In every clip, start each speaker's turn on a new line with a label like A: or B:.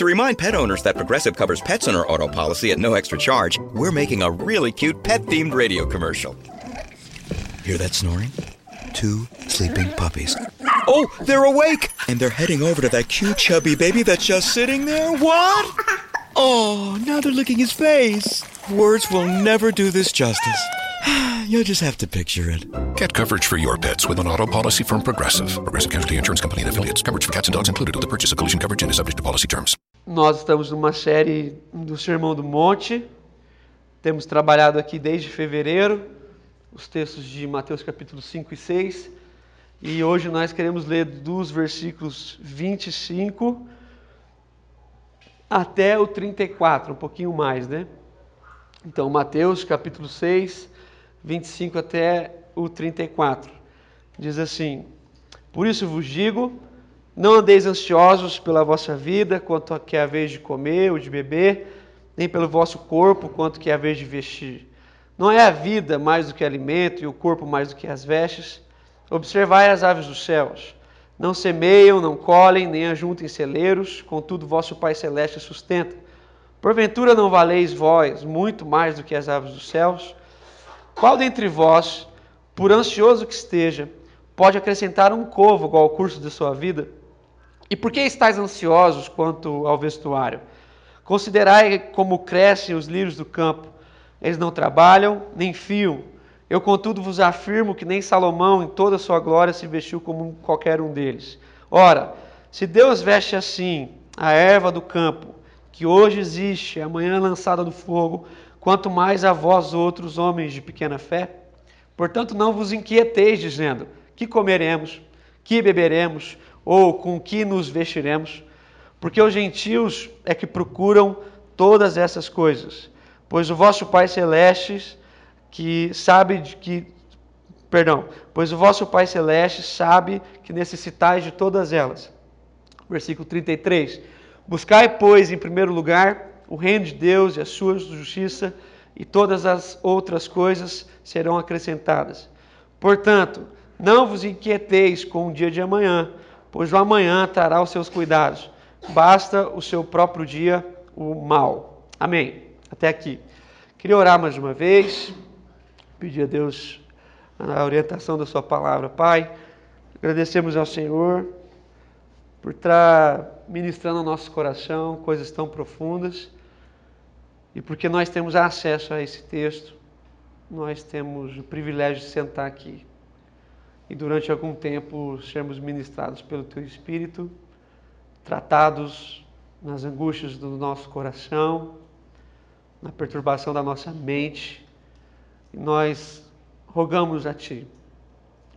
A: To remind pet owners that Progressive covers pets in our auto policy at no extra charge, we're making a really cute pet themed radio commercial. Hear that snoring? Two sleeping puppies. Oh, they're awake! And they're heading over to that cute chubby baby that's just sitting there. What? Oh, now they're licking his face. Words will never do this justice. You'll just have to picture it.
B: Get coverage for your pets with an auto policy from Progressive. Progressive Casualty Insurance Company and affiliates. Coverage for cats and dogs included with the purchase of collision coverage and is subject to policy terms.
C: Nós estamos numa série do Sermão do Monte. Temos trabalhado aqui desde fevereiro os textos de Mateus capítulo 5 e 6. E hoje nós queremos ler dos versículos 25 até o 34, um pouquinho mais, né? Então, Mateus capítulo 6, 25 até o 34. Diz assim: Por isso vos digo, não andeis ansiosos pela vossa vida, quanto a que é a vez de comer ou de beber, nem pelo vosso corpo, quanto que é a vez de vestir. Não é a vida mais do que alimento e o corpo mais do que as vestes? Observai as aves dos céus. Não semeiam, não colhem, nem ajuntem celeiros, contudo vosso Pai Celeste sustenta. Porventura não valeis vós muito mais do que as aves dos céus? Qual dentre vós, por ansioso que esteja, pode acrescentar um covo ao curso de sua vida? E por que estáis ansiosos quanto ao vestuário? Considerai como crescem os lírios do campo. Eles não trabalham, nem fiam. Eu, contudo, vos afirmo que nem Salomão, em toda a sua glória, se vestiu como qualquer um deles. Ora, se Deus veste assim a erva do campo, que hoje existe, amanhã é lançada no fogo, quanto mais a vós outros, homens de pequena fé? Portanto, não vos inquieteis, dizendo: que comeremos, que beberemos, ou com que nos vestiremos? Porque os gentios é que procuram todas essas coisas. Pois o vosso Pai Celeste que sabe de que perdão, pois o vosso Pai celeste sabe que necessitais de todas elas. Versículo 33. Buscai, pois, em primeiro lugar o reino de Deus e a sua justiça, e todas as outras coisas serão acrescentadas. Portanto, não vos inquieteis com o dia de amanhã, pois o amanhã trará os seus cuidados. Basta o seu próprio dia o mal. Amém. Até aqui. Queria orar mais uma vez pedir a Deus a orientação da Sua palavra. Pai, agradecemos ao Senhor por estar ministrando ao nosso coração coisas tão profundas e porque nós temos acesso a esse texto, nós temos o privilégio de sentar aqui e durante algum tempo sermos ministrados pelo Teu Espírito, tratados nas angústias do nosso coração, na perturbação da nossa mente. E nós rogamos a Ti,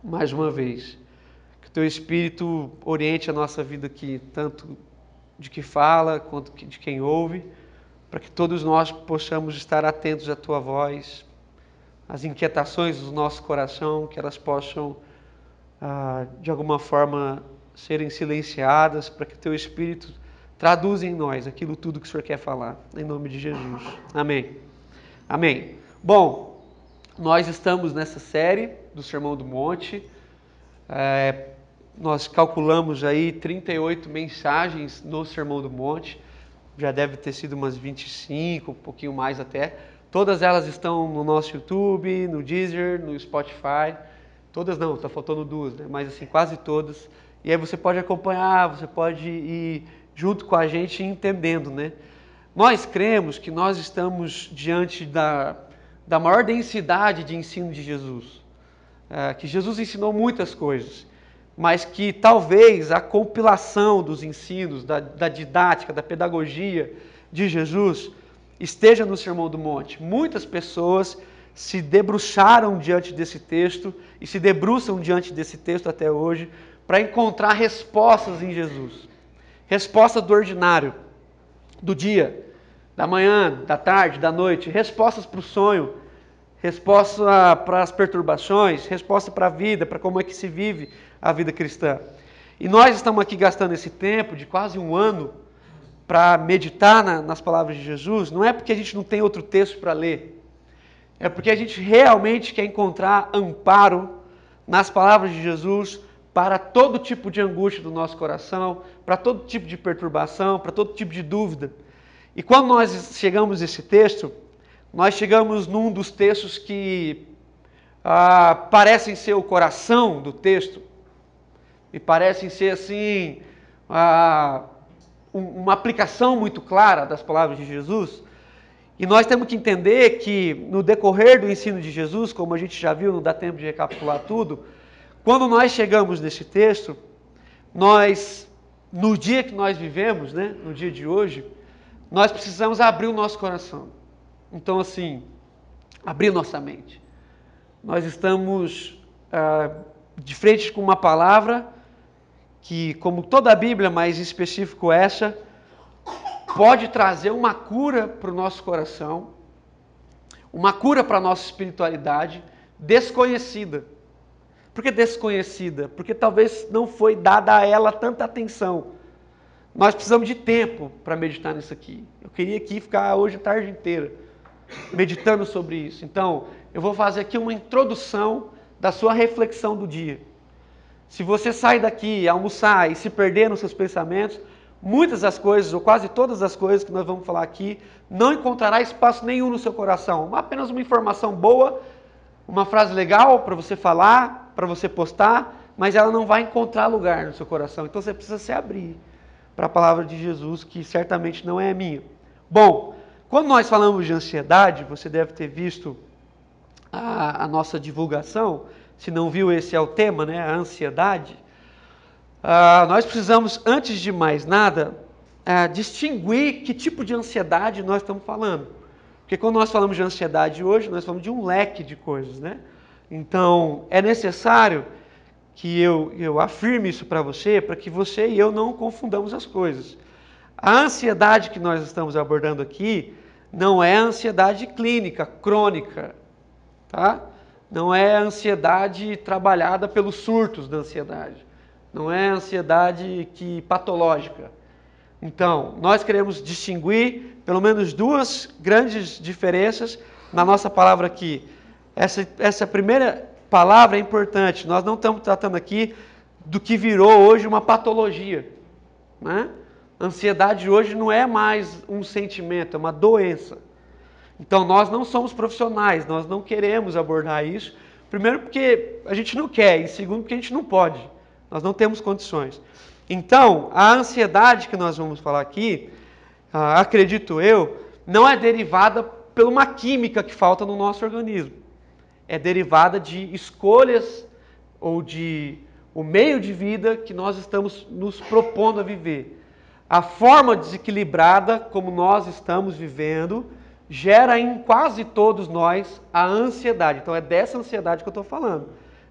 C: mais uma vez, que o Teu Espírito oriente a nossa vida aqui, tanto de que fala quanto de quem ouve, para que todos nós possamos estar atentos à Tua voz, às inquietações do nosso coração, que elas possam, ah, de alguma forma, serem silenciadas, para que Teu Espírito traduza em nós aquilo tudo que o Senhor quer falar, em nome de Jesus. Amém. Amém. Bom, nós estamos nessa série do Sermão do Monte. É, nós calculamos aí 38 mensagens no Sermão do Monte. Já deve ter sido umas 25, um pouquinho mais até. Todas elas estão no nosso YouTube, no Deezer, no Spotify. Todas não, está faltando duas, né? mas assim, quase todas. E aí você pode acompanhar, você pode ir junto com a gente entendendo, né? Nós cremos que nós estamos diante da da maior densidade de ensino de Jesus. É, que Jesus ensinou muitas coisas, mas que talvez a compilação dos ensinos, da, da didática, da pedagogia de Jesus esteja no Sermão do Monte. Muitas pessoas se debruçaram diante desse texto e se debruçam diante desse texto até hoje para encontrar respostas em Jesus. Resposta do ordinário, do dia, da manhã, da tarde, da noite, respostas para o sonho, resposta para as perturbações, resposta para a vida, para como é que se vive a vida cristã. E nós estamos aqui gastando esse tempo de quase um ano para meditar na, nas palavras de Jesus, não é porque a gente não tem outro texto para ler, é porque a gente realmente quer encontrar amparo nas palavras de Jesus para todo tipo de angústia do nosso coração, para todo tipo de perturbação, para todo tipo de dúvida. E quando nós chegamos nesse texto, nós chegamos num dos textos que ah, parecem ser o coração do texto, e parecem ser assim, ah, uma aplicação muito clara das palavras de Jesus. E nós temos que entender que no decorrer do ensino de Jesus, como a gente já viu, não dá tempo de recapitular tudo, quando nós chegamos nesse texto, nós, no dia que nós vivemos, né, no dia de hoje, nós precisamos abrir o nosso coração. Então, assim, abrir nossa mente. Nós estamos ah, de frente com uma palavra que, como toda a Bíblia, mas em específico essa, pode trazer uma cura para o nosso coração, uma cura para a nossa espiritualidade desconhecida. Por que desconhecida? Porque talvez não foi dada a ela tanta atenção. Nós precisamos de tempo para meditar nisso aqui. Eu queria aqui ficar hoje a tarde inteira meditando sobre isso. Então, eu vou fazer aqui uma introdução da sua reflexão do dia. Se você sai daqui, almoçar e se perder nos seus pensamentos, muitas das coisas, ou quase todas as coisas que nós vamos falar aqui, não encontrará espaço nenhum no seu coração. Apenas uma informação boa, uma frase legal para você falar, para você postar, mas ela não vai encontrar lugar no seu coração. Então você precisa se abrir para a palavra de Jesus, que certamente não é minha. Bom, quando nós falamos de ansiedade, você deve ter visto a, a nossa divulgação. Se não viu, esse é o tema, né? A ansiedade. Uh, nós precisamos, antes de mais nada, uh, distinguir que tipo de ansiedade nós estamos falando. Porque quando nós falamos de ansiedade hoje, nós falamos de um leque de coisas, né? Então, é necessário que eu, eu afirme isso para você, para que você e eu não confundamos as coisas. A ansiedade que nós estamos abordando aqui não é ansiedade clínica, crônica, tá? Não é ansiedade trabalhada pelos surtos da ansiedade não é ansiedade que patológica. Então, nós queremos distinguir pelo menos duas grandes diferenças na nossa palavra aqui. Essa, essa primeira palavra é importante. Nós não estamos tratando aqui do que virou hoje uma patologia. Né? Ansiedade hoje não é mais um sentimento, é uma doença. Então, nós não somos profissionais, nós não queremos abordar isso. Primeiro, porque a gente não quer, e segundo, porque a gente não pode. Nós não temos condições. Então, a ansiedade que nós vamos falar aqui, ah, acredito eu, não é derivada por uma química que falta no nosso organismo. É derivada de escolhas ou de o meio de vida que nós estamos nos propondo a viver. A forma desequilibrada como nós estamos vivendo gera em quase todos nós a ansiedade. Então é dessa ansiedade que eu estou falando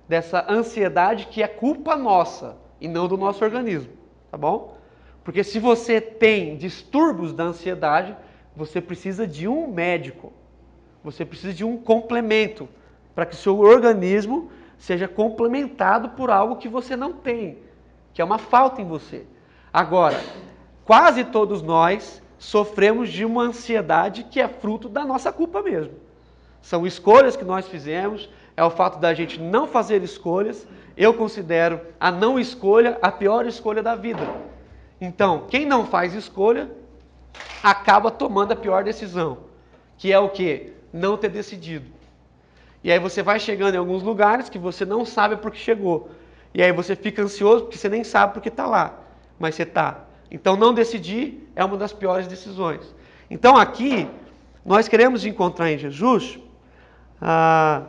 C: dessa ansiedade que é culpa nossa e não do nosso organismo, tá bom? Porque se você tem distúrbios da ansiedade, você precisa de um médico. Você precisa de um complemento para que seu organismo seja complementado por algo que você não tem, que é uma falta em você. Agora, quase todos nós sofremos de uma ansiedade que é fruto da nossa culpa mesmo. São escolhas que nós fizemos, é o fato da gente não fazer escolhas. Eu considero a não escolha a pior escolha da vida. Então, quem não faz escolha acaba tomando a pior decisão, que é o que? Não ter decidido. E aí você vai chegando em alguns lugares que você não sabe por que chegou. E aí você fica ansioso porque você nem sabe por que está lá, mas você está. Então não decidir é uma das piores decisões. Então aqui nós queremos encontrar em Jesus ah,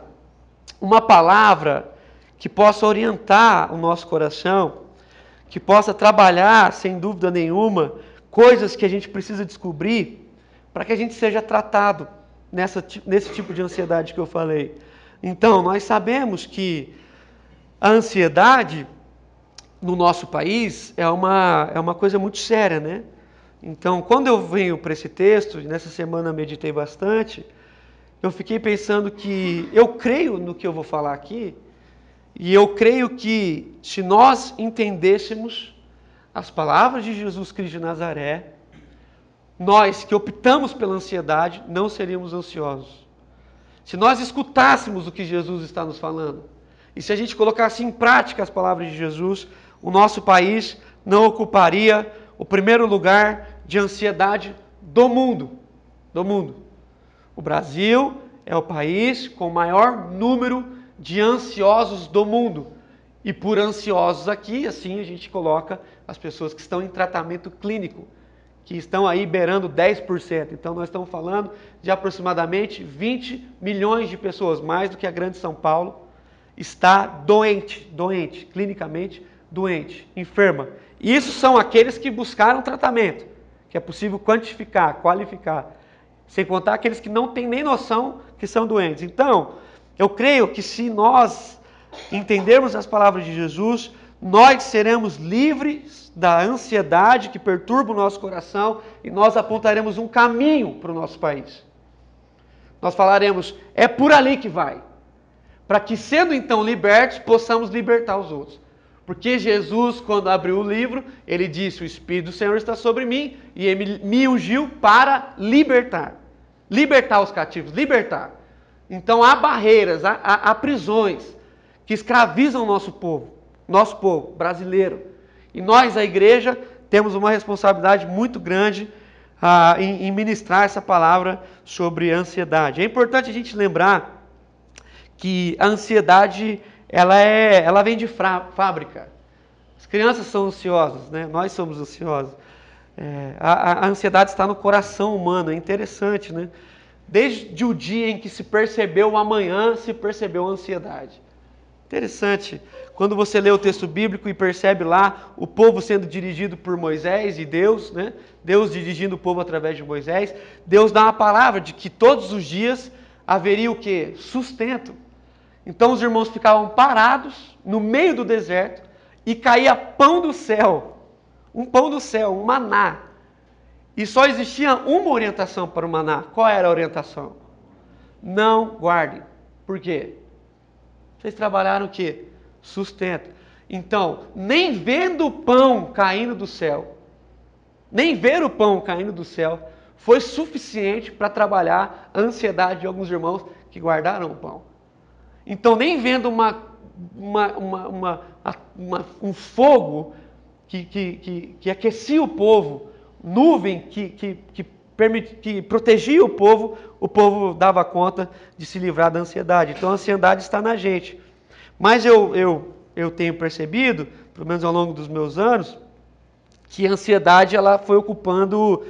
C: uma palavra que possa orientar o nosso coração, que possa trabalhar, sem dúvida nenhuma, coisas que a gente precisa descobrir para que a gente seja tratado nessa, nesse tipo de ansiedade que eu falei. Então, nós sabemos que a ansiedade no nosso país é uma, é uma coisa muito séria, né? Então, quando eu venho para esse texto, nessa semana meditei bastante, eu fiquei pensando que eu creio no que eu vou falar aqui, e eu creio que se nós entendêssemos as palavras de Jesus Cristo de Nazaré, nós que optamos pela ansiedade não seríamos ansiosos. Se nós escutássemos o que Jesus está nos falando, E se a gente colocasse em prática as palavras de Jesus, o nosso país não ocuparia o primeiro lugar de ansiedade do mundo. Do mundo. O Brasil é o país com maior número de ansiosos do mundo. E por ansiosos aqui, assim a gente coloca as pessoas que estão em tratamento clínico, que estão aí beirando 10%. Então nós estamos falando de aproximadamente 20 milhões de pessoas, mais do que a grande São Paulo, está doente, doente, clinicamente doente, enferma. Isso são aqueles que buscaram tratamento, que é possível quantificar, qualificar, sem contar aqueles que não têm nem noção que são doentes. Então, eu creio que se nós entendermos as palavras de Jesus, nós seremos livres da ansiedade que perturba o nosso coração e nós apontaremos um caminho para o nosso país. Nós falaremos, é por ali que vai. Para que, sendo então libertos, possamos libertar os outros. Porque Jesus, quando abriu o livro, ele disse: O Espírito do Senhor está sobre mim e ele me ungiu para libertar. Libertar os cativos, libertar. Então há barreiras, há, há, há prisões que escravizam o nosso povo, nosso povo brasileiro. E nós, a igreja, temos uma responsabilidade muito grande ah, em, em ministrar essa palavra sobre ansiedade. É importante a gente lembrar que a ansiedade ela, é, ela vem de fábrica. As crianças são ansiosas, né? nós somos ansiosos. É, a, a, ansiedade está no coração humano, é interessante, né? Desde o dia em que se percebeu o amanhã, se percebeu a ansiedade. Interessante. Quando você lê o texto bíblico e percebe lá o povo sendo dirigido por Moisés e Deus, né? Deus dirigindo o povo através de Moisés, Deus dá uma palavra de que todos os dias haveria o que? Sustento. Então os irmãos ficavam parados no meio do deserto e caía pão do céu. Um pão do céu, um maná. E só existia uma orientação para o maná. Qual era a orientação? Não guardem. Por quê? Vocês trabalharam o quê? Sustento. Então, nem vendo o pão caindo do céu, nem ver o pão caindo do céu, foi suficiente para trabalhar a ansiedade de alguns irmãos que guardaram o pão. Então, nem vendo uma, uma, uma, uma um fogo que, que, que, que, aquecia o povo, nuvem que, que, que, permit, que protegia o povo, o povo dava conta de se livrar da ansiedade. Então, a ansiedade está na gente. Mas eu, eu, eu tenho percebido, pelo menos ao longo dos meus anos, que a ansiedade ela foi ocupando,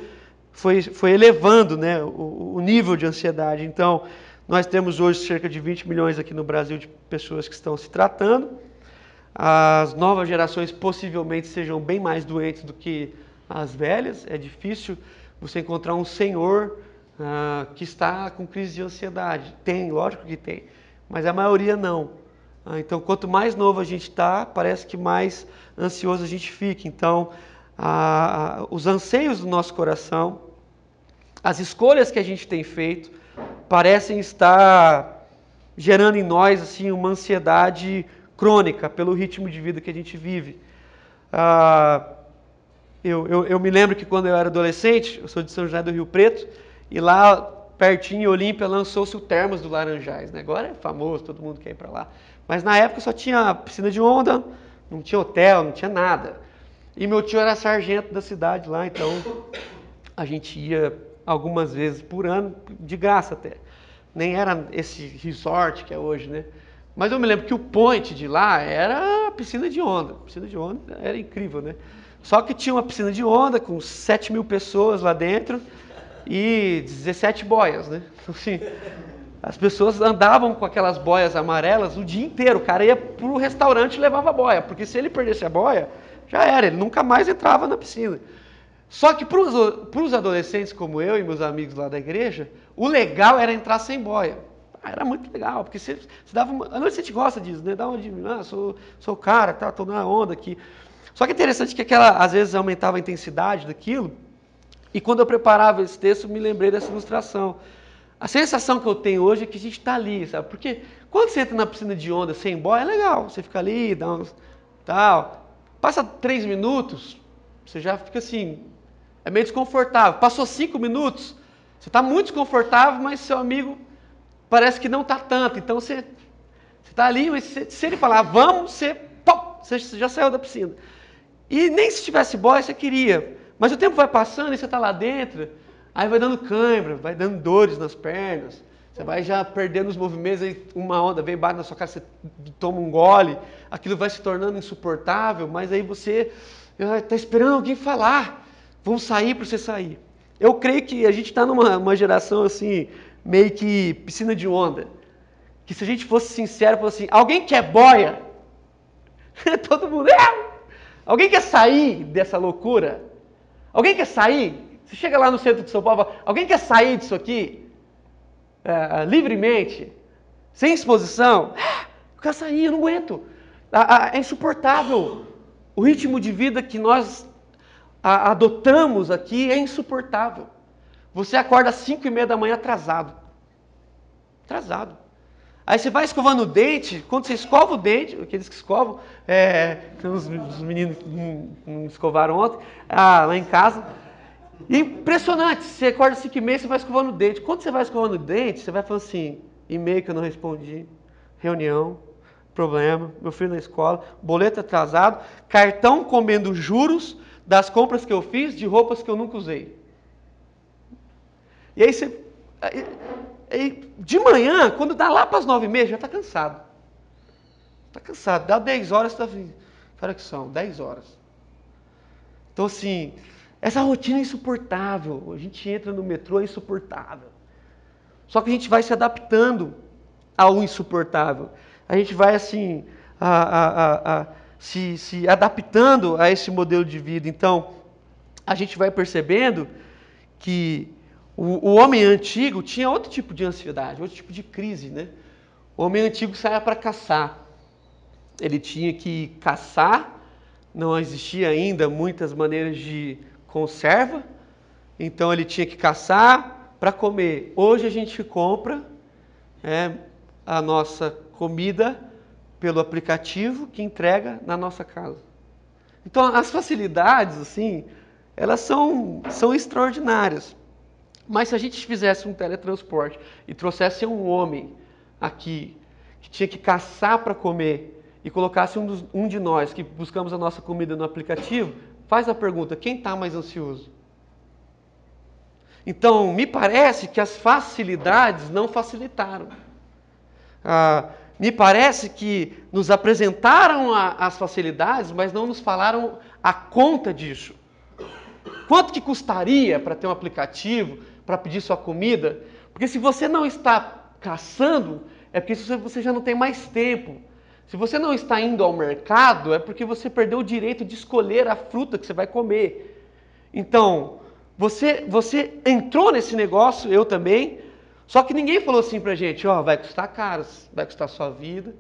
C: foi, foi elevando né, o, o nível de ansiedade. Então, nós temos hoje cerca de 20 milhões aqui no Brasil de pessoas que estão se tratando. As novas gerações possivelmente sejam bem mais doentes do que as velhas. É difícil você encontrar um senhor ah, que está com crise de ansiedade. Tem, lógico que tem, mas a maioria não. Ah, então, quanto mais novo a gente está, parece que mais ansioso a gente fica. Então, os anseios do nosso coração, as escolhas que a gente tem feito, parecem estar gerando em nós assim uma ansiedade crônica pelo ritmo de vida que a gente vive. Ah, eu, eu, eu, me lembro que quando eu era adolescente, eu sou de São José do Rio Preto, e lá pertinho em Olímpia lançou-se o Termas do Laranjais. Né? Agora é famoso, todo mundo quer ir para lá. Mas na época só tinha piscina de onda, não tinha hotel, não tinha nada. E meu tio era sargento da cidade lá, então a gente ia algumas vezes por ano, de graça até. Nem era esse resort que é hoje, né? Mas eu me lembro que o point de lá era a piscina de onda. A piscina de onda era incrível, né? Só que tinha uma piscina de onda com 7 mil pessoas lá dentro e 17 boias, né? Assim, as pessoas andavam com aquelas boias amarelas o dia inteiro. O cara ia pro restaurante e levava a boia, porque se ele perdesse a boia, já era, ele nunca mais entrava na piscina. Só que para os adolescentes como eu e meus amigos lá da igreja, o legal era entrar sem boia. Ah, era muito legal, porque você, você dava uma. A noite você gosta disso, né? Dá uma de. Ah, sou, sou cara, tá, tô na onda aqui. Só que é interessante que aquela, às vezes, aumentava a intensidade daquilo. E quando eu preparava esse texto, me lembrei dessa ilustração. A sensação que eu tenho hoje é que a gente está ali, sabe? Porque quando você entra na piscina de onda sem boia, é legal. Você fica ali, dá uns. tal. Passa três minutos, você já fica assim, é meio desconfortável. Passou cinco minutos, você está muito desconfortável, mas seu amigo parece que não está tanto. Então você, está ali, mas se, se, ele falar vamos, você, pop, você já saiu da piscina. E nem se tivesse boia, você queria. Mas o tempo vai passando e você está lá dentro, aí vai dando cãibra, vai dando dores nas pernas. Você vai já perdendo os movimentos, aí uma onda vem, bate na sua cara, você toma um gole, aquilo vai se tornando insuportável, mas aí você está esperando alguém falar. Vamos sair para você sair. Eu creio que a gente está numa geração assim, meio que piscina de onda. Que se a gente fosse sincero, fosse assim, alguém quer boia? Todo mundo, é! Alguém quer sair dessa loucura? Alguém quer sair? Você chega lá no centro de São Paulo, alguém quer sair disso aqui? uh, livremente, sem exposição, eu quero sair, eu não aguento. é insuportável. O ritmo de vida que nós adotamos aqui é insuportável. Você acorda às 5 e meia da manhã atrasado. Atrasado. Aí você vai escovando o dente, quando você escova o dente, aqueles que escovam, é, os, os meninos não, escovaram ontem, ah, lá em casa, Impressionante, você acorda 5 e meia, você vai escovando o dente. Quando você vai escovando o dente, você vai falando assim, e-mail que eu não respondi, reunião, problema, meu filho na escola, boleto atrasado, cartão comendo juros das compras que eu fiz de roupas que eu nunca usei. E aí você. Aí, aí, de manhã, quando dá lá para as nove e meia, já está cansado. Está cansado. Dá 10 horas, está. Cara que são, 10 horas. Então assim, essa rotina é insuportável. A gente entra no metrô, é insuportável. Só que a gente vai se adaptando ao insuportável. A gente vai assim, a, a, a, se, se adaptando a esse modelo de vida. Então, a gente vai percebendo que o, o, homem antigo tinha outro tipo de ansiedade, outro tipo de crise. Né? O homem antigo saía para caçar. Ele tinha que caçar, não existia ainda muitas maneiras de conserva, então ele tinha que caçar para comer. Hoje a gente compra é, a nossa comida pelo aplicativo que entrega na nossa casa. Então as facilidades, assim, elas são, são extraordinárias. Mas se a gente fizesse um teletransporte e trouxesse um homem aqui que tinha que caçar para comer e colocasse um, dos, um de nós que buscamos a nossa comida no aplicativo, faz a pergunta: quem está mais ansioso? Então, me parece que as facilidades não facilitaram. Ah, me parece que nos apresentaram a, as facilidades, mas não nos falaram a conta disso. Quanto que custaria para ter um aplicativo, para pedir sua comida? Porque se você não está caçando, é porque você já não tem mais tempo. Se você não está indo ao mercado, é porque você perdeu o direito de escolher a fruta que você vai comer. Então, você, você entrou nesse negócio, eu também, só que ninguém falou assim pra gente, ó, oh, vai custar caro, vai custar sua vida.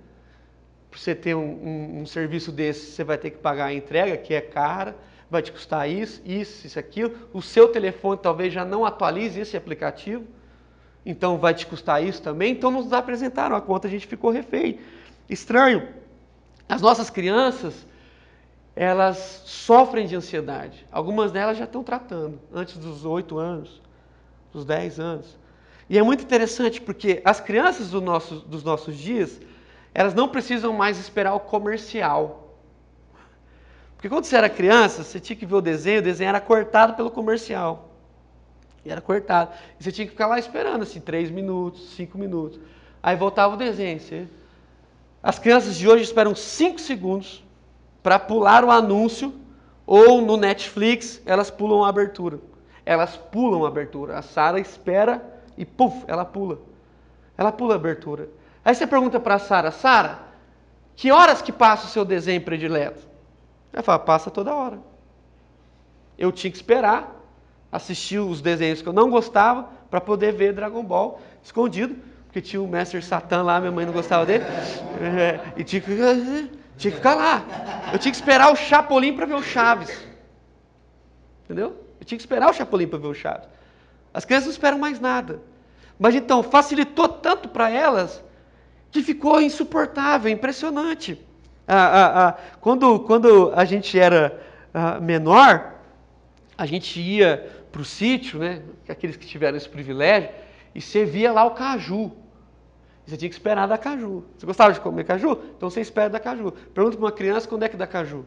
C: Para você ter um, um, um, serviço desse, você vai ter que pagar a entrega, que é cara, vai te custar isso, isso, isso, aquilo. O seu telefone talvez já não atualize esse aplicativo, então vai te custar isso também. Então nos apresentaram a conta, a gente ficou refém. Estranho. As nossas crianças, elas sofrem de ansiedade. Algumas delas já estão tratando, antes dos 8 anos, dos 10 anos. E é muito interessante porque as crianças do nosso, dos nossos dias, elas não precisam mais esperar o comercial. Porque quando você era criança, você tinha que ver o desenho, o desenho era cortado pelo comercial. E era cortado. E você tinha que ficar lá esperando, assim, 3 minutos, 5 minutos. Aí voltava o desenho. Você as crianças de hoje esperam 5 segundos para pular o anúncio ou no Netflix elas pulam a abertura. Elas pulam a abertura. A Sara espera e puf, ela pula. Ela pula a abertura. Aí você pergunta para a Sara, Sara, que horas que passa o seu desenho predileto? Ela fala, passa toda hora. Eu tinha que esperar assistir os desenhos que eu não gostava para poder ver Dragon Ball escondido porque tinha o mestre Satã lá, minha mãe não gostava dele, é, e tinha que, tinha que ficar lá. Eu tinha que esperar o Chapolin para ver o Chaves. Entendeu? Eu tinha que esperar o Chapolin para ver o Chaves. As crianças não esperam mais nada. Mas então, facilitou tanto para elas que ficou insuportável, impressionante. Ah, ah, ah, quando, quando a gente era menor, a gente ia para o sítio, né, aqueles que tiveram esse privilégio, e você via lá o caju. Você tinha que esperar dar caju. Você gostava de comer caju? Então você espera dar caju. Pergunta para uma criança quando é que dá caju.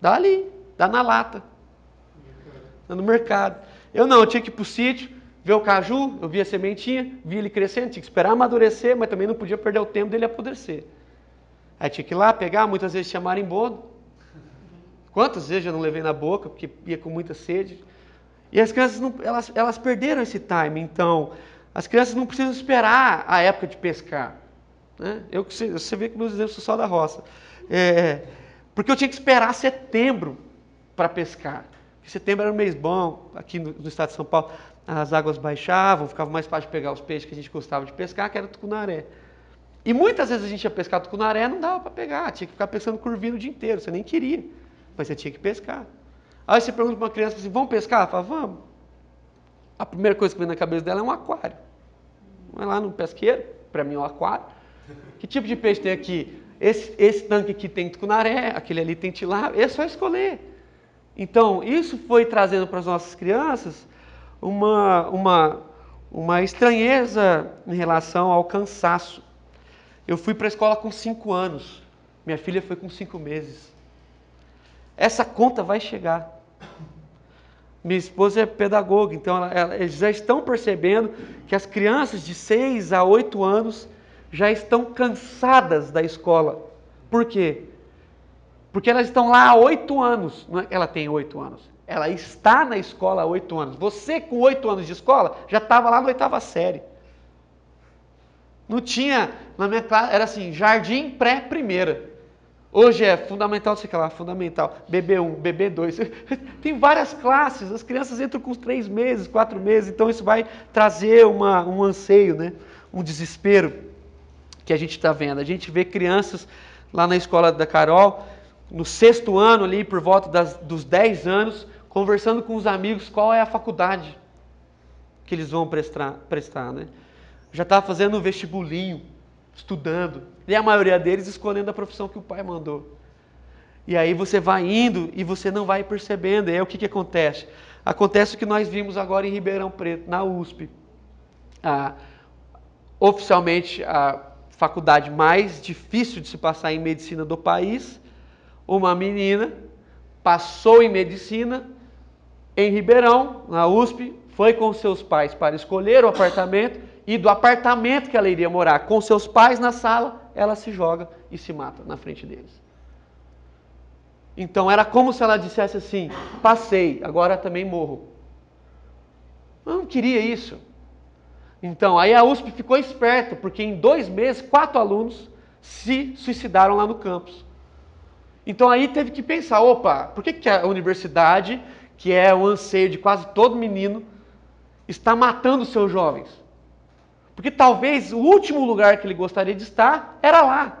C: Dá ali, dá na lata. Dá no mercado. Eu não, eu tinha que ir para o sítio, ver o caju, eu via a sementinha, via ele crescendo, tinha que esperar amadurecer, mas também não podia perder o tempo dele apodrecer. Aí tinha que ir lá pegar, muitas vezes chamar em bodo. Quantas vezes eu não levei na boca, porque ia com muita sede. E as crianças, não, elas, elas perderam esse time. Então, as crianças não precisam esperar a época de pescar. Né? Eu, você vê que meus exemplos são só da roça. É, porque eu tinha que esperar setembro para pescar. Setembro era um mês bom, aqui no, no, estado de São Paulo, as águas baixavam, ficava mais fácil de pegar os peixes que a gente gostava de pescar, que era tucunaré. E muitas vezes a gente ia pescar tucunaré, não dava para pegar, tinha que ficar pescando curvinho o dia inteiro, você nem queria, mas você tinha que pescar. Aí você pergunta para uma criança assim, vamos pescar? Fala, vamos. A primeira coisa que vem na cabeça dela é um aquário. Vai lá no pesqueiro, para mim é um aquário. Que tipo de peixe tem aqui? Esse, esse tanque aqui tem tucunaré, aquele ali tem tilápia, é só escolher. Então, isso foi trazendo para as nossas crianças uma, uma, uma estranheza em relação ao cansaço. Eu fui para a escola com cinco anos, minha filha foi com cinco meses. Essa conta vai chegar. Minha esposa é pedagoga, então ela, ela, eles já estão percebendo que as crianças de 6 a 8 anos já estão cansadas da escola. Por quê? Porque elas estão lá há oito anos. É, ela tem oito anos. Ela está na escola há oito anos. Você, com oito anos de escola, já estava lá na oitava série. Não tinha, na minha classe, era assim, jardim pré-primeira. Hoje é fundamental, sei lá, fundamental, BB1, BB2. Tem várias classes, as crianças entram com três meses, quatro meses, então isso vai trazer uma, um anseio, né? um desespero que a gente está vendo. A gente vê crianças lá na escola da Carol, no sexto ano ali, por volta das, dos 10 anos, conversando com os amigos qual é a faculdade que eles vão prestar, prestar né? Já estava fazendo um vestibulinho, estudando. E a maioria deles escolhendo a profissão que o pai mandou. E aí você vai indo e você não vai percebendo. E aí o que, que acontece? Acontece o que nós vimos agora em Ribeirão Preto, na USP. Ah, oficialmente a faculdade mais difícil de se passar em medicina do país. Uma menina passou em medicina em Ribeirão, na USP, foi com seus pais para escolher o apartamento e do apartamento que ela iria morar com seus pais na sala, ela se joga e se mata na frente deles. Então era como se ela dissesse assim: passei, agora também morro. Eu não queria isso. Então, aí a USP ficou esperta, porque em dois meses, quatro alunos se suicidaram lá no campus. Então aí teve que pensar: opa, por que, que a universidade, que é o anseio de quase todo menino, está matando seus jovens? Porque talvez o último lugar que ele gostaria de estar era lá.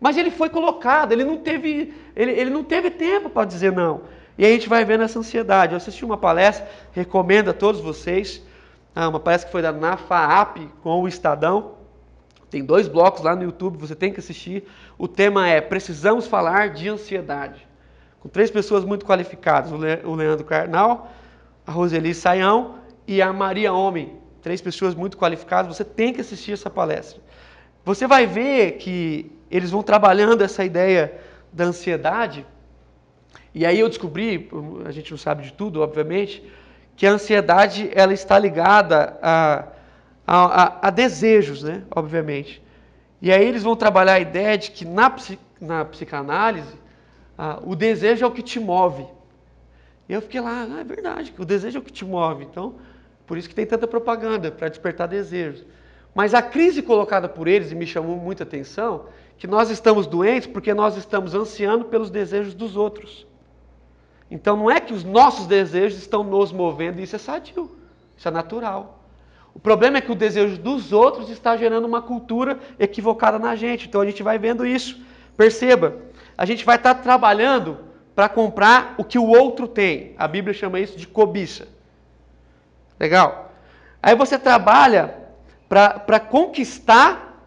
C: Mas ele foi colocado, ele não teve, ele, ele não teve tempo para dizer não. E a gente vai vendo essa ansiedade. Eu assisti uma palestra, recomendo a todos vocês, ah, uma palestra que foi da NAFAAP com o Estadão. Tem dois blocos lá no YouTube, você tem que assistir. O tema é Precisamos Falar de Ansiedade. Com três pessoas muito qualificadas: o Leandro Carnal, a Roseli Saião e a Maria Homem, três pessoas muito qualificadas, você tem que assistir essa palestra. Você vai ver que eles vão trabalhando essa ideia da ansiedade. E aí eu descobri, a gente não sabe de tudo, obviamente, que a ansiedade ela está ligada a, a, a, a desejos, né? Obviamente. E aí eles vão trabalhar a ideia de que na, na psicanálise o desejo é o que te move. E eu fiquei lá, ah, é verdade, o desejo é o que te move. Então, por isso que tem tanta propaganda, para despertar desejos. Mas a crise colocada por eles, e me chamou muita atenção, que nós estamos doentes porque nós estamos ansiando pelos desejos dos outros. Então não é que os nossos desejos estão nos movendo, isso é sadio, isso é natural. O problema é que o desejo dos outros está gerando uma cultura equivocada na gente. Então a gente vai vendo isso. Perceba, a gente vai estar trabalhando para comprar o que o outro tem. A Bíblia chama isso de cobiça. Legal? Aí você trabalha para conquistar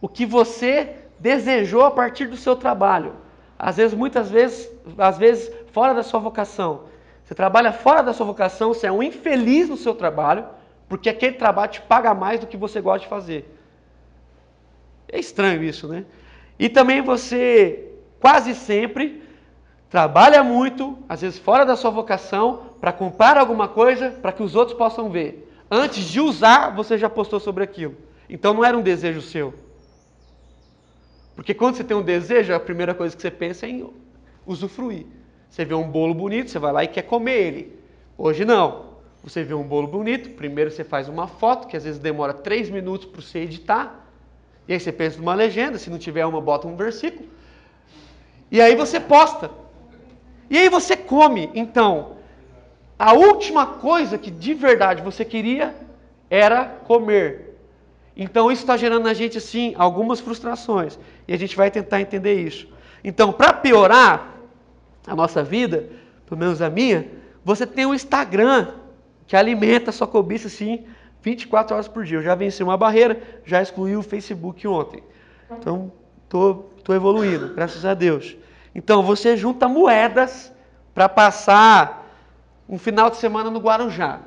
C: o que você desejou a partir do seu trabalho. Às vezes, muitas vezes, às vezes fora da sua vocação. Você trabalha fora da sua vocação, você é um infeliz no seu trabalho, Porque aquele trabalho te paga mais do que você gosta de fazer. É estranho isso, né? E também você quase sempre trabalha muito, às vezes fora da sua vocação, para comprar alguma coisa para que os outros possam ver. Antes de usar, você já postou sobre aquilo. Então não era um desejo seu. Porque quando você tem um desejo, a primeira coisa que você pensa é em usufruir. Você vê um bolo bonito, você vai lá e quer comer ele. Hoje não. Você vê um bolo bonito, primeiro você faz uma foto, que às vezes demora três minutos para você editar. E aí você pensa numa legenda, se não tiver uma, bota um versículo. E aí você posta. E aí você come. Então, a última coisa que de verdade você queria era comer. Então isso está gerando na gente assim algumas frustrações. E a gente vai tentar entender isso. Então, para piorar a nossa vida, pelo menos a minha, você tem o Instagram que alimenta a sua cobiça assim 24 horas por dia. Eu já venci uma barreira, já excluí o Facebook ontem. Então, tô, tô evoluindo, graças a Deus. Então, você junta moedas para passar um final de semana no Guarujá.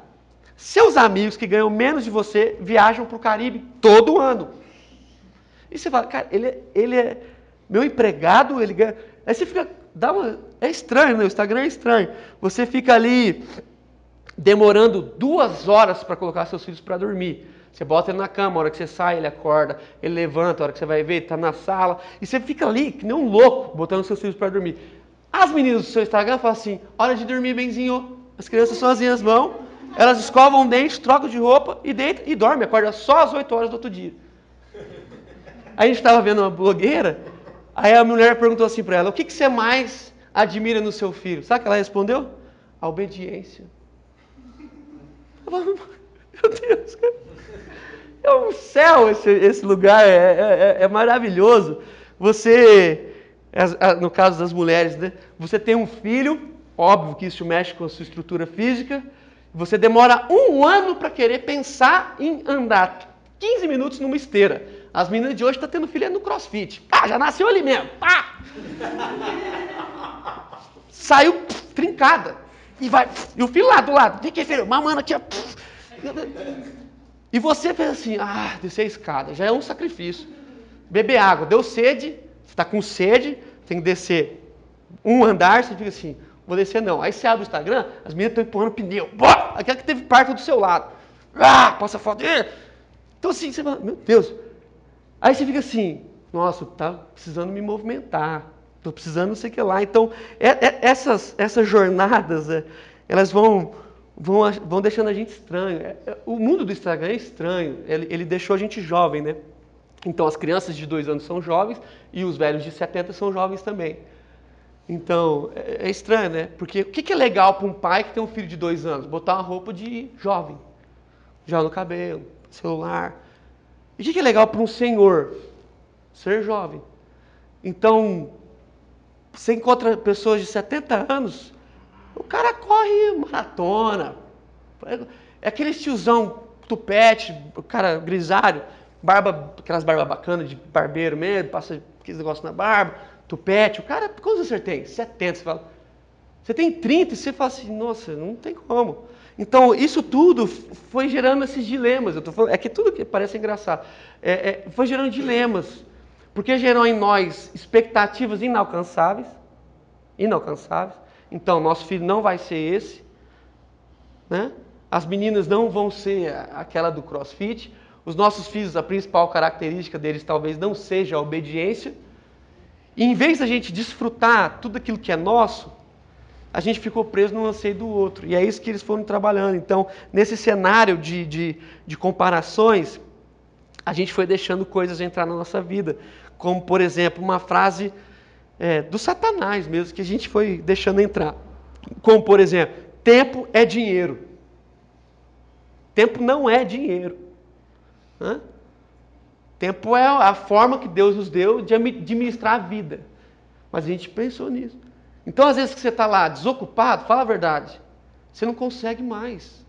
C: Seus amigos que ganham menos de você viajam para o Caribe todo ano. E você fala, cara, ele, ele é meu empregado, ele ganha. Aí você fica, dá uma, é estranho, né? O Instagram é estranho. Você fica ali demorando duas horas para colocar seus filhos para dormir. Você bota ele na cama, a hora que você sai, ele acorda, ele levanta, a hora que você vai ver, ele está na sala. E você fica ali, que nem um louco, botando seus filhos para dormir. As meninas do seu Instagram falam assim: hora de dormir, benzinho. As crianças sozinhas vão, elas escovam o dente, trocam de roupa e deitam e dormem, acorda só às 8 horas do outro dia. A gente estava vendo uma blogueira, aí a mulher perguntou assim para ela: o que, que você mais admira no seu filho? Sabe o que ela respondeu? A obediência. Meu Deus, é um céu esse, esse lugar, é, é, é, é maravilhoso. Você, no caso das mulheres, né? Você tem um filho, óbvio que isso mexe com a sua estrutura física. Você demora um ano para querer pensar em andar 15 minutos numa esteira. As meninas de hoje estão tá tendo filha no crossfit. Pá, já nasceu ali mesmo. Pá! Saiu pff, trincada. E vai. E o filho lá do lado. Vem aqui, filho. Mamando aqui. Ó. E você fez assim, ah, descer a escada. Já é um sacrifício. Beber água. Deu sede. Está com sede. Tem que descer um andar. Você fica assim, vou descer não. Aí você abre o Instagram, as meninas estão empurrando pneu. Boa! Aquela que teve parto do seu lado. Ah, passa foto. Então assim, você fala, meu Deus. Aí você fica assim, nossa, tá precisando me movimentar. Estou precisando não sei o que lá. Então, é, é, essas, essas jornadas, é, elas vão, vão, vão deixando a gente estranho. É, é, o mundo do Instagram é estranho. Ele, ele deixou a gente jovem, né? Então, as crianças de dois anos são jovens e os velhos de 70 são jovens também. Então, é, é estranho, né? Porque o que, é legal para um pai que tem um filho de dois anos? Botar uma roupa de jovem. Já no cabelo, celular. E o que é legal para um senhor? Ser jovem. Então, você encontra pessoas de 70 anos, o cara corre maratona. É aquele tiozão tupete, o cara grisalho, barba, aquelas barbas bacanas de barbeiro mesmo, passa aqueles negócios na barba, tupete. O cara, quantos você tem? 70. Você fala, você tem 30 e você fala assim, nossa, não tem como. Então, isso tudo foi gerando esses dilemas. Eu tô falando, é que tudo que parece engraçado. É, é, foi gerando dilemas. Porque gerou em nós expectativas inalcançáveis, inalcançáveis. Então, nosso filho não vai ser esse, né? As meninas não vão ser aquela do CrossFit. Os nossos filhos, a principal característica deles talvez não seja a obediência. E em vez da gente desfrutar tudo aquilo que é nosso, a gente ficou preso no anseio do outro. E é isso que eles foram trabalhando. Então, nesse cenário de, de, de comparações, a gente foi deixando coisas entrar na nossa vida como por exemplo uma frase é, do Satanás mesmo, que a gente foi deixando entrar. Como por exemplo, tempo é dinheiro. Tempo não é dinheiro. Hã? Tempo é a forma que Deus nos deu de administrar a vida. Mas a gente pensou nisso. Então, às vezes que você está lá desocupado, fala a verdade, você não consegue mais.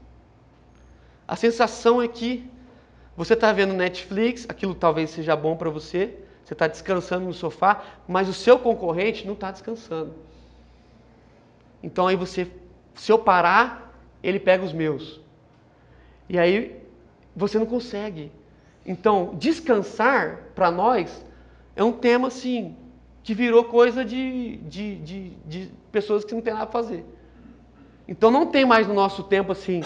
C: A sensação é que você está vendo Netflix, aquilo talvez seja bom para você, você está descansando no sofá, mas o seu concorrente não está descansando. Então aí você, se eu parar, ele pega os meus. E aí você não consegue. Então, descansar para nós é um tema assim que virou coisa de, de, de, de pessoas que não tem nada a fazer. Então não tem mais no nosso tempo assim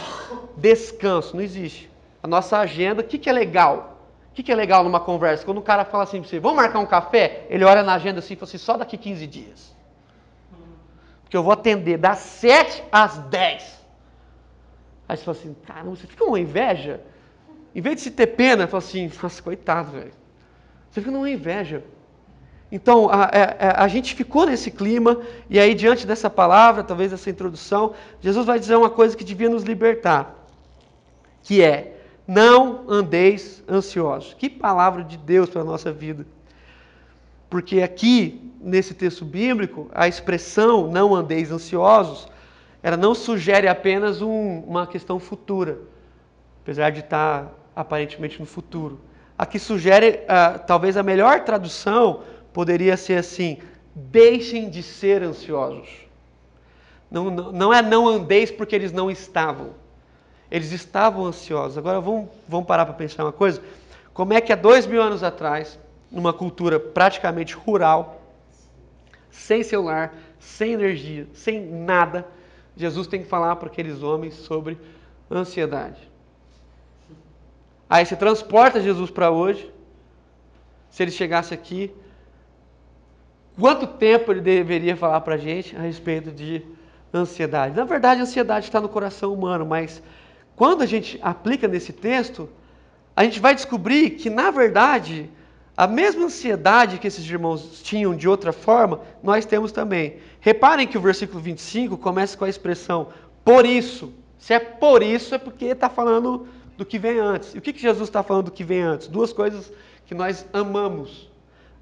C: descanso, não existe. A nossa agenda, o que, que é legal? O que, que é legal numa conversa? Quando o cara fala assim para você, vamos marcar um café? Ele olha na agenda assim e fala assim, só daqui 15 dias. Porque eu vou atender das 7 às 10. Aí você fala assim, caramba, você fica uma inveja? Em vez de se ter pena, fala assim, nossa, coitado, velho. Você fica numa inveja. Então, a, a, é, é, a, gente ficou nesse clima, e aí, diante dessa palavra, talvez essa introdução, Jesus vai dizer uma coisa que devia nos libertar, que é, não andeis ansiosos. Que palavra de Deus para a nossa vida. Porque aqui, nesse texto bíblico, a expressão não andeis ansiosos, ela não sugere apenas um, uma questão futura, apesar de estar aparentemente no futuro. Aqui sugere, uh, talvez a melhor tradução poderia ser assim: deixem de ser ansiosos. Não, não, não é não andeis porque eles não estavam. Eles estavam ansiosos. Agora vamos, vamos parar para pensar uma coisa. Como é que há dois mil anos atrás, numa cultura praticamente rural, sem celular, sem energia, sem nada, Jesus tem que falar para aqueles homens sobre ansiedade. Aí você transporta Jesus para hoje. Se ele chegasse aqui, quanto tempo ele deveria falar para a gente a respeito de ansiedade? Na verdade, a ansiedade está no coração humano, mas quando a gente aplica nesse texto, a gente vai descobrir que, na verdade, a mesma ansiedade que esses irmãos tinham de outra forma, nós temos também. Reparem que o versículo 25 começa com a expressão por isso. Se é por isso, é porque está falando do que vem antes. E o que, que Jesus está falando do que vem antes? Duas coisas que nós amamos.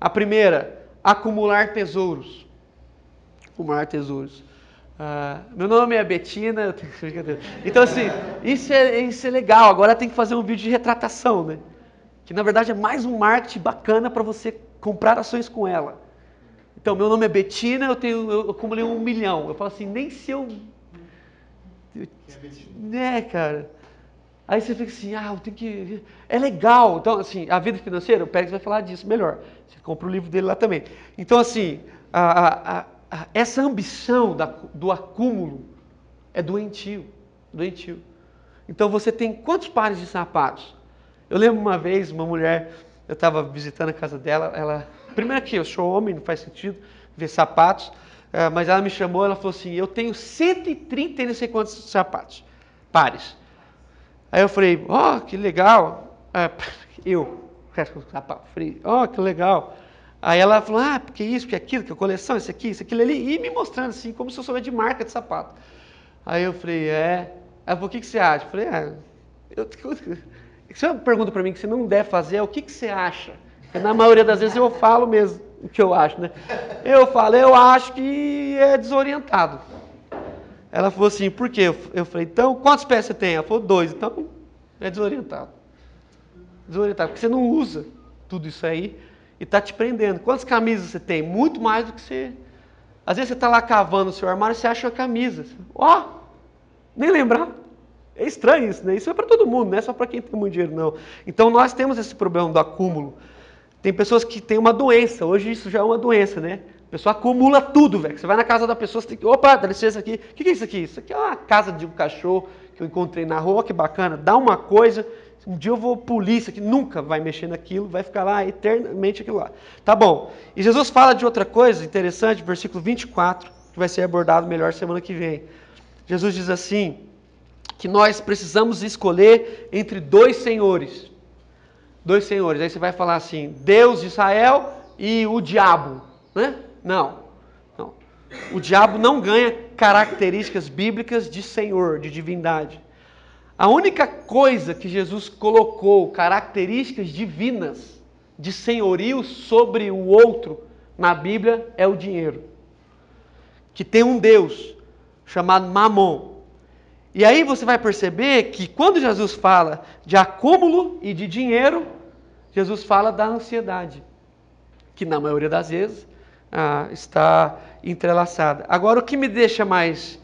C: A primeira, acumular tesouros. Acumular tesouros. Ah, meu nome é Betina. Então, assim, isso é, isso é legal. Agora tem que fazer um vídeo de retratação, né? Que na verdade é mais um marketing bacana para você comprar ações com ela. Então, meu nome é Betina, eu, tenho, eu acumulei um milhão. Eu falo assim, nem se eu. É, cara. Aí você fica assim, ah, eu tenho que. É legal. Então, assim, a vida financeira, o Pérez vai falar disso melhor. Você compra o livro dele lá também. Então, assim, a, a, essa ambição da, do acúmulo é doentio. Doentio. Então, você tem quantos pares de sapatos? Eu lembro uma vez, uma mulher, eu estava visitando a casa dela, ela. Primeiro que eu sou homem, não faz sentido ver sapatos, eh, mas ela me chamou, ela falou assim: eu tenho 130 e não sei quantos sapatos, pares. Aí eu falei, ó, oh, que legal. É, eu, falei, ó, oh, que legal. Aí ela falou, ah, porque isso, porque aquilo, que a coleção, isso aqui, isso aquilo ali, e me mostrando assim, como se eu soubesse de marca de sapato. Aí eu falei, é. Ela falou, o que, que você acha? Eu falei, ah, eu, se você pergunta para mim que você não deve fazer, é o que, que você acha? Porque na maioria das vezes eu falo mesmo o que eu acho, né? Eu falo, eu acho que é desorientado. Ela falou assim, por quê? Eu falei, então, quantos pés você tem? Ela falou, dois. Então, é desorientado. Desorientado, porque você não usa tudo isso aí e está te prendendo. Quantas camisas você tem? Muito mais do que você... Às vezes você está lá cavando o seu armário e você acha uma camisa. Ó, oh, nem lembrar. É estranho isso, né? Isso é para todo mundo, não é só para quem tem muito dinheiro, não. Então nós temos esse problema do acúmulo. Tem pessoas que têm uma doença, hoje isso já é uma doença, né? pessoa acumula tudo, velho. Você vai na casa da pessoa, você tem que. Opa, dá licença aqui. O que é isso aqui? Isso aqui é uma casa de um cachorro que eu encontrei na rua, que bacana. Dá uma coisa. Um dia eu vou polícia que nunca vai mexer naquilo, vai ficar lá eternamente aquilo lá. Tá bom. E Jesus fala de outra coisa interessante, versículo 24, que vai ser abordado melhor semana que vem. Jesus diz assim: que nós precisamos escolher entre dois senhores. Dois senhores. Aí você vai falar assim: Deus de Israel e o diabo, né? Não. não. O diabo não ganha características bíblicas de senhor, de divindade. A única coisa que Jesus colocou características divinas de senhorio sobre o outro na Bíblia é o dinheiro. Que tem um Deus chamado Mamon. E aí você vai perceber que quando Jesus fala de acúmulo e de dinheiro, Jesus fala da ansiedade, que na maioria das vezes ah, está entrelaçada. Agora, o que me deixa mais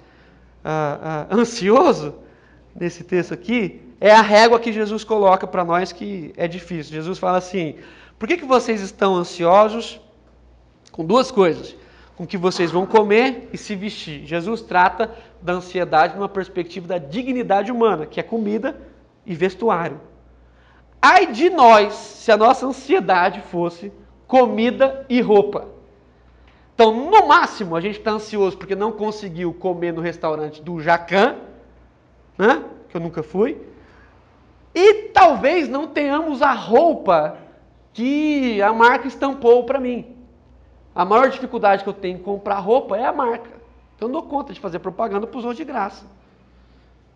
C: ah, ah, ansioso nesse texto aqui é a régua que Jesus coloca para nós que é difícil. Jesus fala assim: por que, que vocês estão ansiosos com duas coisas? Com que vocês vão comer e se vestir. Jesus trata da ansiedade numa perspectiva da dignidade humana, que é comida e vestuário. Ai de nós se a nossa ansiedade fosse comida e roupa. Então, no máximo, a gente está ansioso porque não conseguiu comer no restaurante do Jacan, né? que eu nunca fui, e talvez não tenhamos a roupa que a marca estampou para mim. A maior dificuldade que eu tenho em comprar roupa é a marca. Então, eu não dou conta de fazer propaganda para os outros de graça.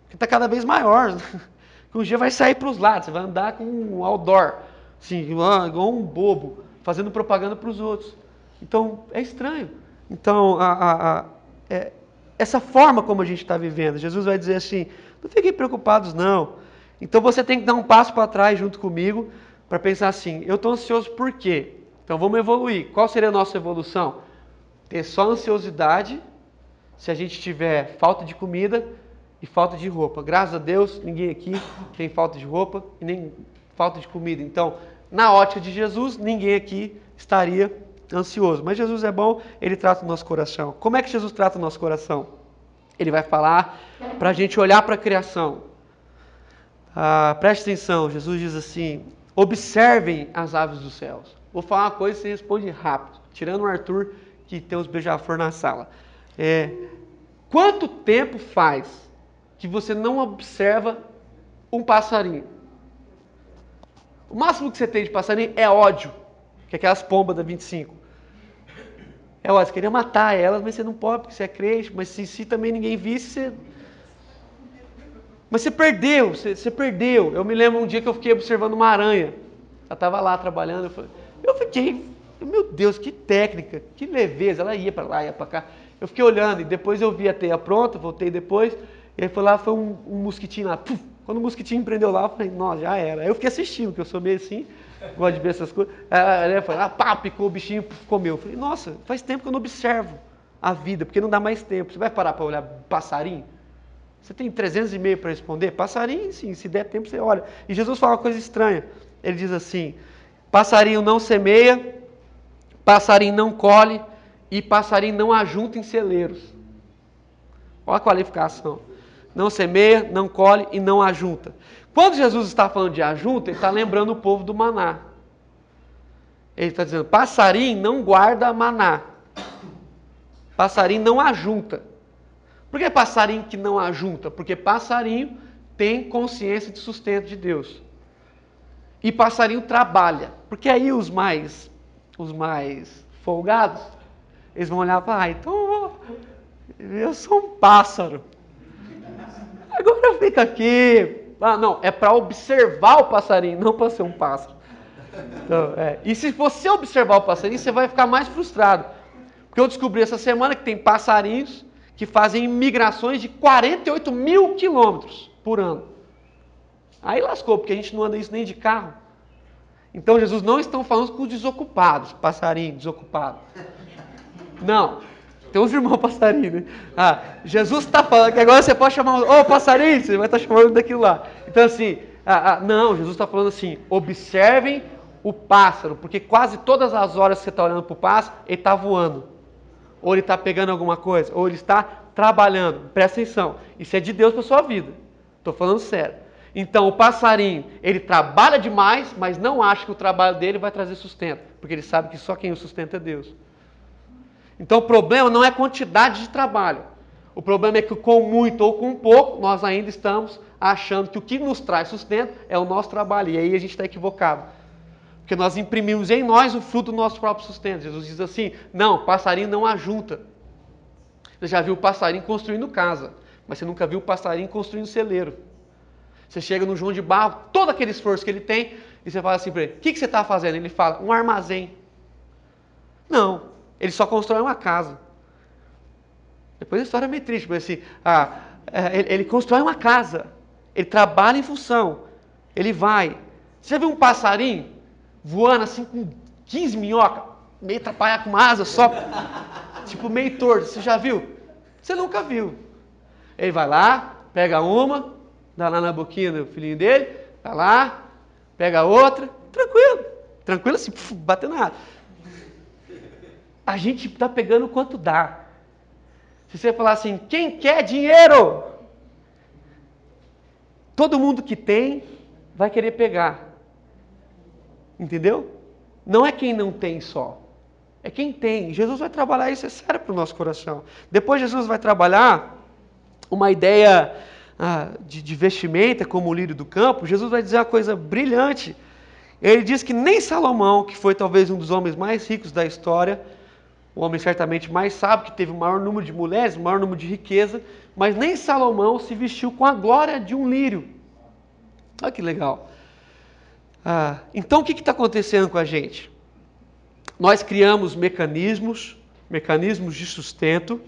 C: Que está cada vez maior. Que um dia vai sair para os lados, você vai andar com um outdoor, assim, igual um bobo, fazendo propaganda para os outros. Então, é estranho. Então, a, a, a, é, essa forma como a gente está vivendo, Jesus vai dizer assim: não fiquem preocupados, não. Então, você tem que dar um passo para trás junto comigo para pensar assim: eu estou ansioso por quê? Então, vamos evoluir. Qual seria a nossa evolução? Ter só ansiosidade se a gente tiver falta de comida e falta de roupa. Graças a Deus, ninguém aqui tem falta de roupa e nem falta de comida. Então, na ótica de Jesus, ninguém aqui estaria ansioso. Mas Jesus é bom, ele trata o nosso coração. Como é que Jesus trata o nosso coração? Ele vai falar para a gente olhar para a criação. Ah, preste atenção, Jesus diz assim: observem as aves dos céus. Vou falar uma coisa e você responde rápido, tirando o Arthur que tem os beija-flor na sala. É, quanto tempo faz que você não observa um passarinho? O máximo que você tem de passarinho é ódio, que é aquelas pombas da 25. É óbvio, você queria matar elas, mas você não pode, porque você é crente, mas se, se também ninguém visse, você. Mas você perdeu, você, você, perdeu. Eu me lembro um dia que eu fiquei observando uma aranha. Ela estava lá trabalhando, eu, falei, eu fiquei, meu Deus, que técnica, que leveza. Ela ia para lá, ia para cá. Eu fiquei olhando e depois eu vi a teia pronta, voltei depois, e aí foi lá, foi um, um mosquitinho lá. Puf, quando o mosquitinho prendeu lá, eu falei, nossa, já era. Aí eu fiquei assistindo, porque eu sou meio assim. Gosto de ver essas coisas. Aí foi lá, pá, picou o bichinho, comeu. Eu falei, nossa, faz tempo que eu não observo a vida, porque não dá mais tempo. Você vai parar para olhar passarinho? Você tem 300 e meio para responder? Passarinho, sim, se der tempo você olha. E Jesus fala uma coisa estranha. Ele diz assim: passarinho não semeia, passarinho não colhe e passarinho não ajunta em celeiros. Olha a qualificação. Não semeia, não colhe e não ajunta. Quando Jesus está falando de ajunta, ele está lembrando o povo do maná. Ele está dizendo: passarinho não guarda maná. Passarinho não ajunta. Por que passarinho que não ajunta? Porque passarinho tem consciência de sustento de Deus. E passarinho trabalha. Porque aí os mais, os mais folgados, eles vão olhar falar, ah, então eu sou um pássaro. Agora fica aqui, ah, não, é para observar o passarinho, não para ser um pássaro. Então, é. E se você observar o passarinho, você vai ficar mais frustrado. Porque eu descobri essa semana que tem passarinhos que fazem migrações de 48 mil quilômetros por ano. Aí lascou, porque a gente não anda isso nem de carro. Então Jesus não está falando com os desocupados, passarinho desocupado. Não, tem uns irmãos passarinhos, né? Ah, Jesus está falando que agora você pode chamar, ô oh, passarinho, você vai estar tá chamando daquilo lá. Então assim, ah, ah, não, Jesus está falando assim, observem o pássaro, porque quase todas as horas que você está olhando para o pássaro, ele está voando. Ou ele está pegando alguma coisa, ou ele está trabalhando. Presta atenção, isso é de Deus para sua vida. Estou falando sério. Então o passarinho, ele trabalha demais, mas não acha que o trabalho dele vai trazer sustento, porque ele sabe que só quem o sustenta é Deus. Então o problema não é a quantidade de trabalho. O problema é que com muito ou com pouco, nós ainda estamos achando que o que nos traz sustento é o nosso trabalho. E aí a gente está equivocado. Porque nós imprimimos em nós o fruto do nosso próprio sustento. Jesus diz assim: não, passarinho não ajunta. Você já viu o passarinho construindo casa, mas você nunca viu o passarinho construindo celeiro. Você chega no João de Barro, todo aquele esforço que ele tem, e você fala assim para ele: o que, que você está fazendo? Ele fala: um armazém. Não, ele só constrói uma casa. Depois a história é meio triste, mas assim, ah, é, ele, ele constrói uma casa. Ele trabalha em função. Ele vai. Você já viu um passarinho voando assim com 15 minhocas, meio atrapalhado com uma asa só, tipo meio torto? Você já viu? Você nunca viu. Ele vai lá, pega uma, Dá lá na boquinha do filhinho dele, vai lá, pega outra, tranquilo. Tranquilo assim, batendo nada. A gente está pegando quanto dá. Se você falar assim, quem quer dinheiro? Todo mundo que tem vai querer pegar. Entendeu? Não é quem não tem só. É quem tem. Jesus vai trabalhar isso, é sério para o nosso coração. Depois Jesus vai trabalhar uma ideia ah, de, de vestimenta como o lírio do campo. Jesus vai dizer uma coisa brilhante. Ele diz que nem Salomão, que foi talvez um dos homens mais ricos da história, o homem certamente mais sábio, que teve o maior número de mulheres, o maior número de riqueza, mas nem Salomão se vestiu com a glória de um lírio. Olha que legal. Ah, então o que está acontecendo com a gente? Nós criamos mecanismos, mecanismos de sustento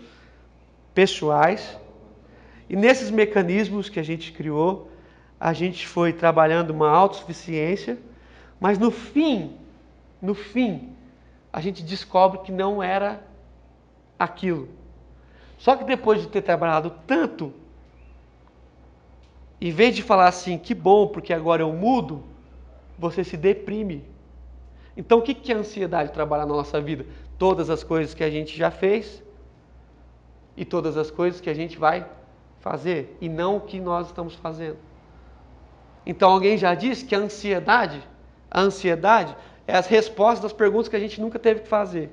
C: pessoais, e nesses mecanismos que a gente criou, a gente foi trabalhando uma autossuficiência, mas no fim, no fim, a gente descobre que não era aquilo. Só que depois de ter trabalhado tanto, em vez de falar assim, que bom, porque agora eu mudo, você se deprime. Então o que é a ansiedade trabalhar na nossa vida? Todas as coisas que a gente já fez e todas as coisas que a gente vai fazer e não o que nós estamos fazendo. Então alguém já disse que a ansiedade, a ansiedade é as respostas das perguntas que a gente nunca teve que fazer.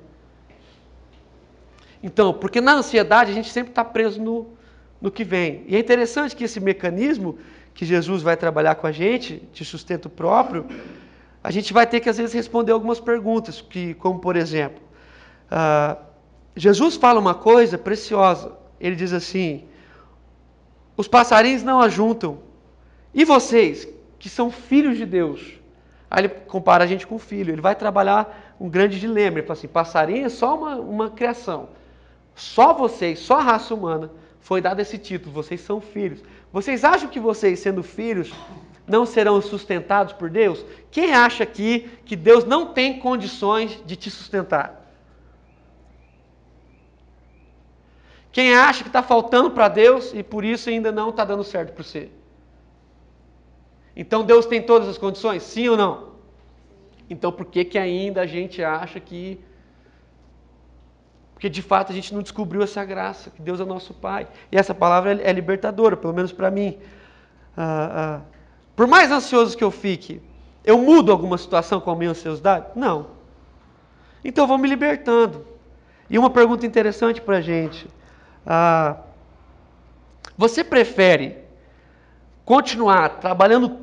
C: Então, porque na ansiedade a gente sempre está preso no, no que vem. E é interessante que esse mecanismo que Jesus vai trabalhar com a gente, de sustento próprio, a gente vai ter que às vezes responder algumas perguntas, que, como por exemplo, uh, Jesus fala uma coisa preciosa. Ele diz assim: os passarinhos não ajuntam. E vocês, que são filhos de Deus? Aí ele compara a gente com filho. Ele vai trabalhar um grande dilema. Ele fala assim: passarinho é só uma, uma criação. Só vocês, só a raça humana, foi dado esse título. Vocês são filhos. Vocês acham que vocês, sendo filhos, não serão sustentados por Deus? Quem acha aqui que Deus não tem condições de te sustentar? Quem acha que está faltando para Deus e por isso ainda não está dando certo para você? Então Deus tem todas as condições? Sim ou não? Então por que, que ainda a gente acha que. Porque de fato a gente não descobriu essa graça, que Deus é nosso Pai. E essa palavra é libertadora, pelo menos para mim. Ah, ah, por mais ansioso que eu fique, eu mudo alguma situação com a minha ansiosidade? Não. Então eu vou me libertando. E uma pergunta interessante para a gente. Ah, você prefere continuar trabalhando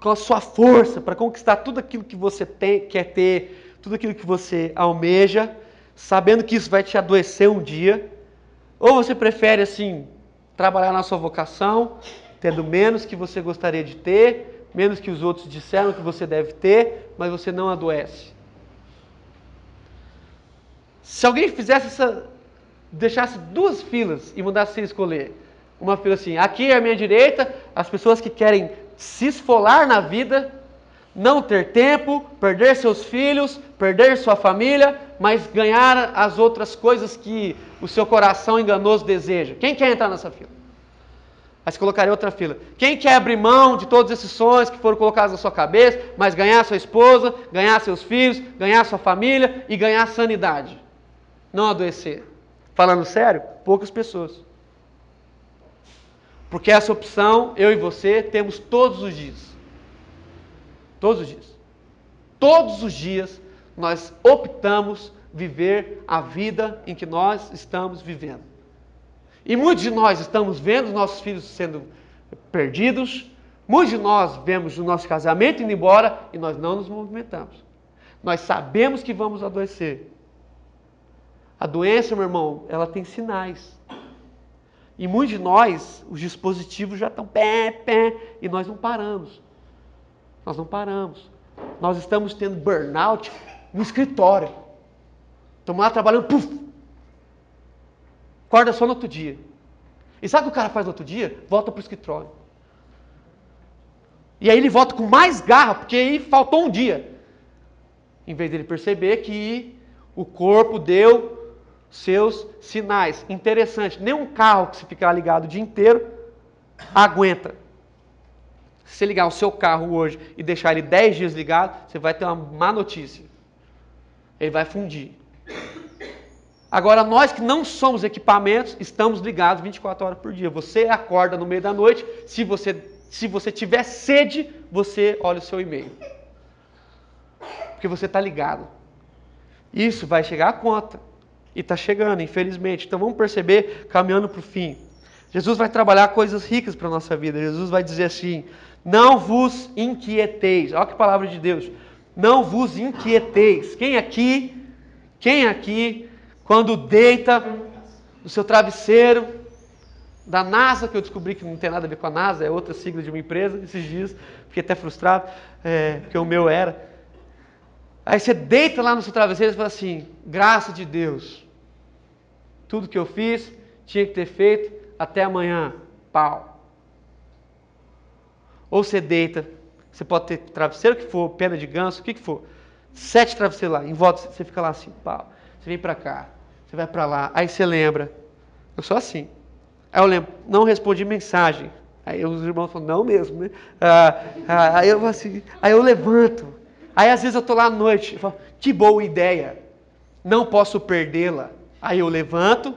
C: com a sua força para conquistar tudo aquilo que você tem, quer ter, tudo aquilo que você almeja, sabendo que isso vai te adoecer um dia? Ou você prefere assim trabalhar na sua vocação, tendo menos que você gostaria de ter, menos que os outros disseram que você deve ter, mas você não adoece? Se alguém fizesse essa deixasse duas filas e mandasse você escolher. Uma fila assim, aqui à minha direita, as pessoas que querem se esfolar na vida, não ter tempo, perder seus filhos, perder sua família, mas ganhar as outras coisas que o seu coração enganoso deseja. Quem quer entrar nessa fila? Aí você colocaria outra fila. Quem quer abrir mão de todos esses sonhos que foram colocados na sua cabeça, mas ganhar sua esposa, ganhar seus filhos, ganhar sua família e ganhar sanidade? Não adoecer. Falando sério, poucas pessoas. Porque essa opção, eu e você, temos todos os dias. Todos os dias. Todos os dias nós optamos viver a vida em que nós estamos vivendo. E muitos de nós estamos vendo os nossos filhos sendo perdidos, muitos de nós vemos o nosso casamento indo embora e nós não nos movimentamos. Nós sabemos que vamos adoecer, a doença, meu irmão, ela tem sinais. E muitos de nós, os dispositivos já estão pé, pé, e nós não paramos. Nós não paramos. Nós estamos tendo burnout no escritório. Estamos lá trabalhando, puf! Acorda só no outro dia. E sabe o que o cara faz no outro dia? Volta para o escritório. E aí ele volta com mais garra, porque aí faltou um dia. Em vez dele perceber que o corpo deu seus sinais. Interessante, nenhum carro que se ficar ligado o dia inteiro aguenta. Se você ligar o seu carro hoje e deixar ele 10 dias ligado, você vai ter uma má notícia. Ele vai fundir. Agora, nós que não somos equipamentos, estamos ligados 24 horas por dia. Você acorda no meio da noite, se você, se você tiver sede, você olha o seu e-mail. Porque você está ligado. Isso vai chegar a conta. E está chegando, infelizmente. Então vamos perceber, caminhando para o fim. Jesus vai trabalhar coisas ricas para a nossa vida. Jesus vai dizer assim: Não vos inquieteis. Olha que palavra de Deus. Não vos inquieteis. Quem aqui, quem aqui quando deita no seu travesseiro da NASA, que eu descobri que não tem nada a ver com a NASA, é outra sigla de uma empresa, esses dias, fiquei até frustrado, é, porque o meu era. Aí você deita lá no seu travesseiro e fala assim: graça de Deus, tudo que eu fiz tinha que ter feito até amanhã, pau. Ou você deita, você pode ter travesseiro que for, pena de ganso, o que, que for, sete travesseiros lá, em volta, você fica lá assim, pau. Você vem para cá, você vai para lá, aí você lembra. Eu sou assim. Aí eu lembro, não respondi mensagem. Aí os irmãos falam, não mesmo, né? Ah, ah, aí eu assim, aí eu levanto. Aí às vezes eu estou lá à noite, falo, que boa ideia, não posso perdê-la. Aí eu levanto,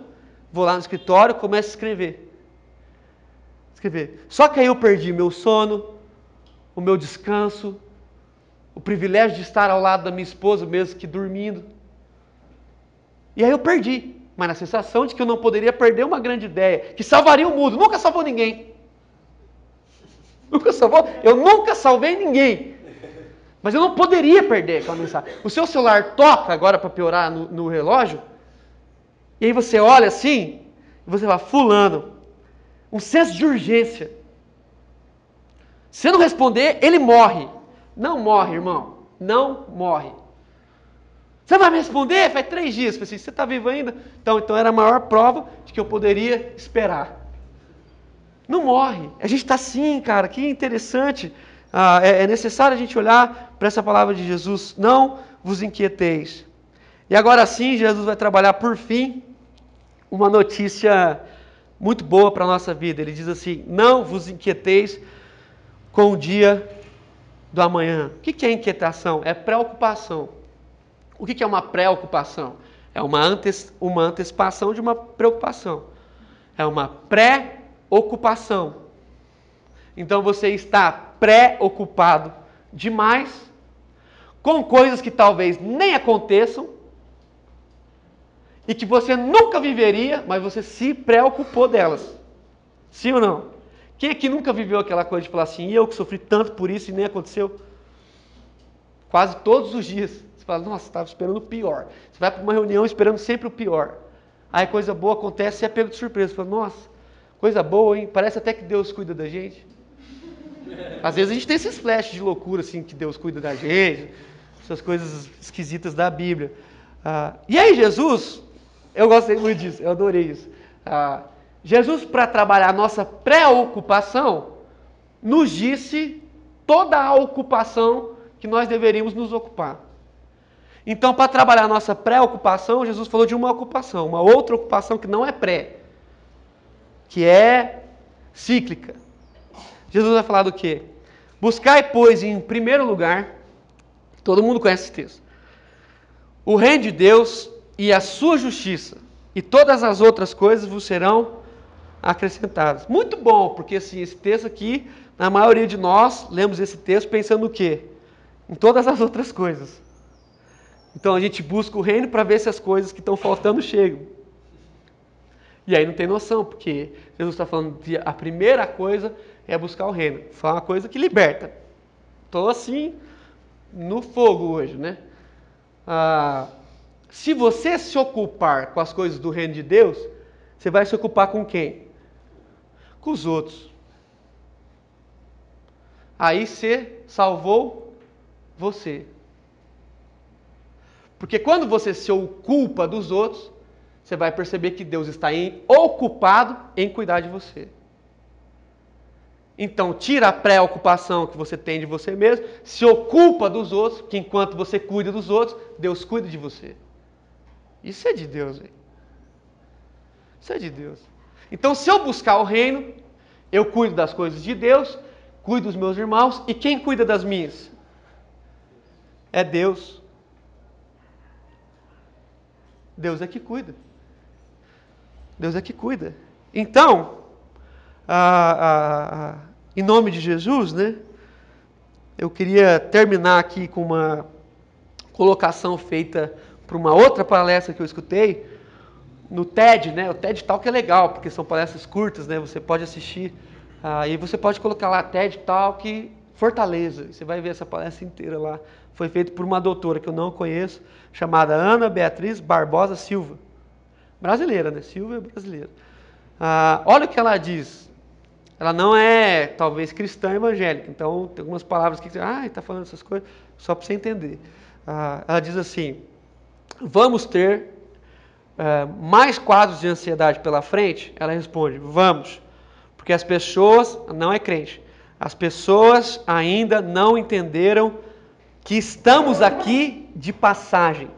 C: vou lá no escritório, começo a escrever. Escrever. Só que aí eu perdi meu sono, o meu descanso, o privilégio de estar ao lado da minha esposa, mesmo que dormindo. E aí eu perdi. Mas na sensação de que eu não poderia perder uma grande ideia, que salvaria o mundo. Nunca salvou ninguém. Nunca salvou. Eu nunca salvei ninguém. Mas eu não poderia perder aquela mensagem. O seu celular toca agora para piorar no, no, relógio. E aí você olha assim, e você fala, fulano, um senso de urgência. Se não responder, ele morre. Não morre, irmão. Não morre. Você vai me responder? Faz três dias. Eu falei assim, você está vivo ainda? Então, então era a maior prova de que eu poderia esperar. Não morre. A gente está assim, cara. Que interessante. Ah, é, é necessário a gente olhar para essa palavra de Jesus. Não vos inquieteis. E agora sim, Jesus vai trabalhar por fim uma notícia muito boa para a nossa vida. Ele diz assim: Não vos inquieteis com o dia do amanhã. O que é inquietação? É preocupação. O que é uma preocupação? É uma, antes, uma antecipação de uma preocupação. É uma pré-ocupação. Então você está preocupado demais com coisas que talvez nem aconteçam e que você nunca viveria, mas você se preocupou delas. Sim ou não? Quem aqui nunca viveu aquela coisa de falar assim, eu que sofri tanto por isso e nem aconteceu? Quase todos os dias fala, nossa, estava esperando o pior. Você vai para uma reunião esperando sempre o pior. Aí coisa boa acontece e é pego de surpresa. Você fala, nossa, coisa boa, hein? Parece até que Deus cuida da gente. Às vezes a gente tem esses flashes de loucura, assim, que Deus cuida da gente, essas coisas esquisitas da Bíblia. Ah, e aí, Jesus, eu gostei muito disso, eu adorei isso. Ah, Jesus, para trabalhar a nossa preocupação, nos disse toda a ocupação que nós deveríamos nos ocupar. Então, para trabalhar a nossa preocupação, Jesus falou de uma ocupação, uma outra ocupação que não é pré, que é cíclica. Jesus vai falar do quê? Buscai, pois, em primeiro lugar, todo mundo conhece esse texto, o reino de Deus e a sua justiça, e todas as outras coisas vos serão acrescentadas. Muito bom, porque assim, esse texto aqui, na maioria de nós, lemos esse texto pensando no quê? Em todas as outras coisas. Então a gente busca o reino para ver se as coisas que estão faltando chegam. E aí não tem noção, porque Jesus está falando que a primeira coisa é buscar o reino. Foi uma coisa que liberta. Estou assim, no fogo hoje, né? Ah, se você se ocupar com as coisas do reino de Deus, você vai se ocupar com quem? Com os outros. Aí você salvou você. Porque quando você se ocupa dos outros, você vai perceber que Deus está em, ocupado em cuidar de você. Então, tira a preocupação que você tem de você mesmo, se ocupa dos outros, que enquanto você cuida dos outros, Deus cuida de você. Isso é de Deus, velho. Isso é de Deus. Então, se eu buscar o reino, eu cuido das coisas de Deus. cuido dos meus irmãos. E quem cuida das minhas? É Deus. Deus é que cuida. Deus é que cuida. Então, em nome de Jesus, né? Eu queria terminar aqui com uma colocação feita para uma outra palestra que eu escutei no TED, né? O TED Talk é legal, porque são palestras curtas, né? Você pode assistir, aí ah, você pode colocar lá TED Talk Fortaleza, você vai ver essa palestra inteira lá. Foi feito por uma doutora que eu não conheço, chamada Ana Beatriz Barbosa Silva. Brasileira, né? Silva é brasileira. Ah, olha o que ela diz ela não é, talvez, cristã evangélica. Então, tem algumas palavras que ah, está falando essas coisas, só para você entender. Ah, ela diz assim: vamos ter ah, mais quadros de ansiedade pela frente? Ela responde: vamos, porque as pessoas, não é crente, as pessoas ainda não entenderam que estamos aqui de passagem.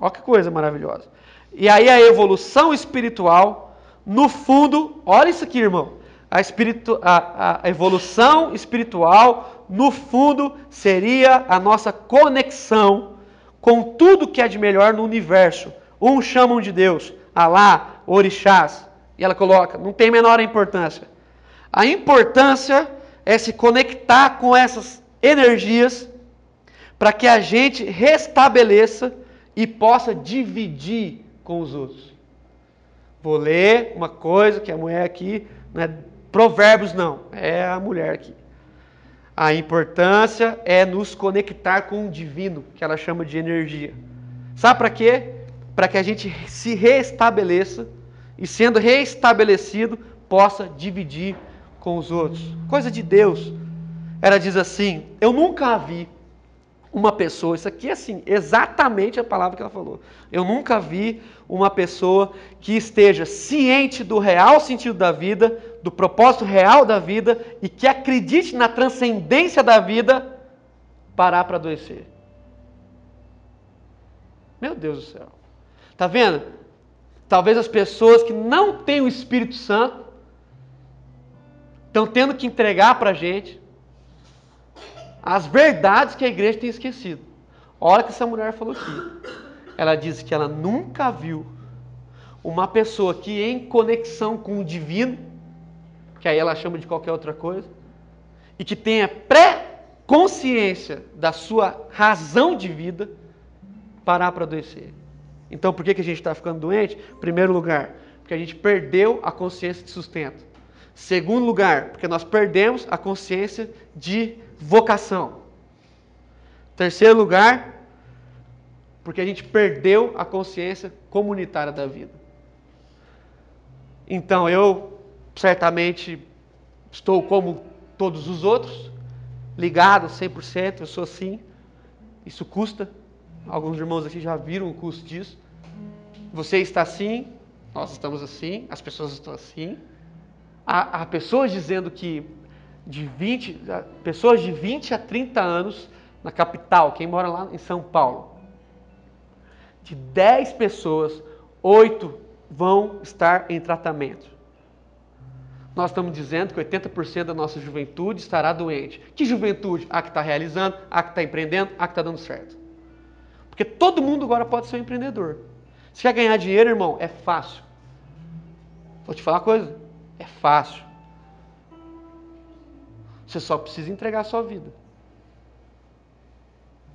C: Olha que coisa maravilhosa. E aí a evolução espiritual, no fundo, olha isso aqui, irmão a, espiritu, a, a evolução espiritual, no fundo, seria a nossa conexão com tudo que é de melhor no universo. Uns chamam de Deus, Alá, Orixás, e ela coloca, não tem menor importância. A importância é se conectar com essas energias para que a gente restabeleça e possa dividir com os outros. Vou ler uma coisa que a mulher aqui né, Provérbios não, é a mulher aqui. A importância é nos conectar com o divino, que ela chama de energia. Sabe para quê? Para que a gente se restabeleça e, sendo restabelecido, possa dividir com os outros. Coisa de Deus. Ela diz assim: Eu nunca vi uma pessoa, isso aqui é assim, exatamente a palavra que ela falou. Eu nunca vi uma pessoa que esteja ciente do real sentido da vida, do propósito real da vida e que acredite na transcendência da vida parar para adoecer. Meu Deus do céu. Tá vendo? Talvez as pessoas que não têm o Espírito Santo estão tendo que entregar para a gente as verdades que a igreja tem esquecido. Olha que essa mulher falou aqui. Ela disse que ela nunca viu uma pessoa que em conexão com o divino, que aí ela chama de qualquer outra coisa, e que tenha pré-consciência da sua razão de vida, parar para adoecer. Então, por que, que a gente está ficando doente? Primeiro lugar, porque a gente perdeu a consciência de sustento. Segundo lugar, porque nós perdemos a consciência de vocação. Terceiro lugar, porque a gente perdeu a consciência comunitária da vida. Então eu certamente estou como todos os outros, ligado 100%, eu sou assim. Isso custa. Alguns irmãos aqui já viram o custo disso. Você está assim, nós estamos assim, as pessoas estão assim. Há, há pessoas dizendo que de 20, pessoas de 20 a 30 anos na capital, quem mora lá em São Paulo. De 10 pessoas, 8 vão estar em tratamento. Nós estamos dizendo que 80% da nossa juventude estará doente. Que juventude? A que está realizando, a que está empreendendo, a que está dando certo. Porque todo mundo agora pode ser um empreendedor. Se quer ganhar dinheiro, irmão, é fácil. Vou te falar uma coisa: é fácil. Você só precisa entregar a sua vida.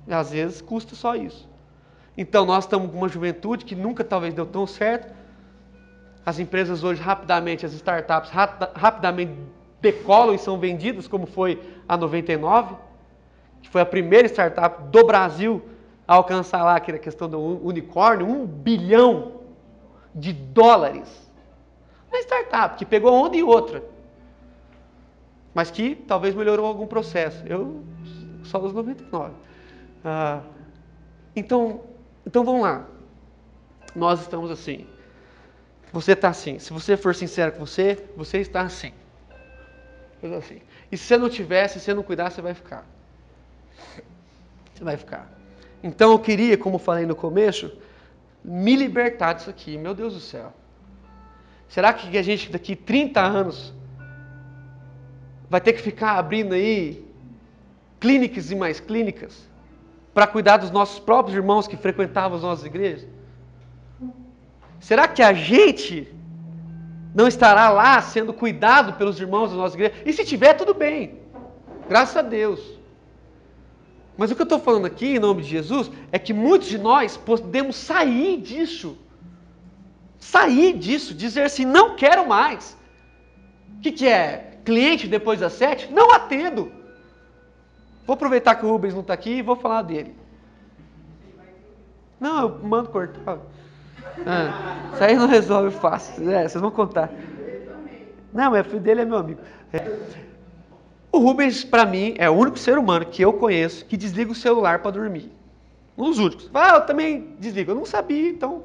C: E às vezes custa só isso. Então nós estamos com uma juventude que nunca talvez deu tão certo. As empresas hoje rapidamente, as startups rapidamente decolam e são vendidas, como foi a 99, que foi a primeira startup do Brasil a alcançar lá aquela questão do unicórnio, um bilhão de dólares. Uma startup que pegou onda e outra mas que talvez melhorou algum processo. Eu só os 99. Ah, então, então vamos lá. Nós estamos assim. Você está assim. Se você for sincero com você, você está assim. assim. E se você não tivesse, se você não cuidar, você vai ficar. Você vai ficar. Então eu queria, como falei no começo, me libertar disso aqui. Meu Deus do céu. Será que a gente daqui 30 anos vai ter que ficar abrindo aí clínicas e mais clínicas para cuidar dos nossos próprios irmãos que frequentavam as nossas igrejas? Será que a gente não estará lá sendo cuidado pelos irmãos da nossa igreja? E se tiver, tudo bem. Graças a Deus. Mas o que eu estou falando aqui, em nome de Jesus, é que muitos de nós podemos sair disso. Sair disso, dizer assim, não quero mais. O que, que é? Cliente depois das sete? Não atendo. Vou aproveitar que o Rubens não está aqui e vou falar dele. Não, eu mando cortar. Ah, isso aí não resolve fácil. É, vocês vão contar. Não, mas o filho dele é meu amigo. É. O Rubens, para mim, é o único ser humano que eu conheço que desliga o celular para dormir. Um dos únicos. Ah, eu também desligo. Eu não sabia, então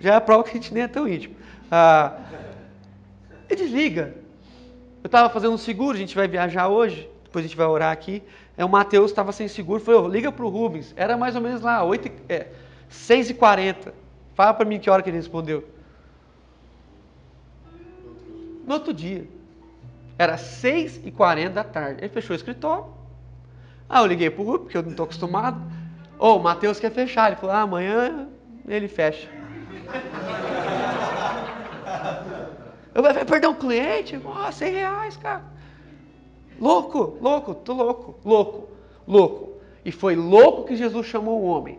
C: já é a prova que a gente nem é tão íntimo. Ah, ele desliga. Eu estava fazendo um seguro, a gente vai viajar hoje, depois a gente vai orar aqui. É, o Matheus estava sem seguro, falou, liga para o Rubens. Era mais ou menos lá, 8, é, 6h40. Fala para mim que hora que ele respondeu. No outro dia. Era 6h40 da tarde. Ele fechou o escritório. Ah, eu liguei para o Rubens, porque eu não estou acostumado. Ô, oh, o Matheus quer fechar. Ele falou, ah, amanhã ele fecha. Eu vai perder um cliente? Oh, 100 reais, cara. Louco, louco, tô louco, louco, louco. E foi louco que Jesus chamou o homem.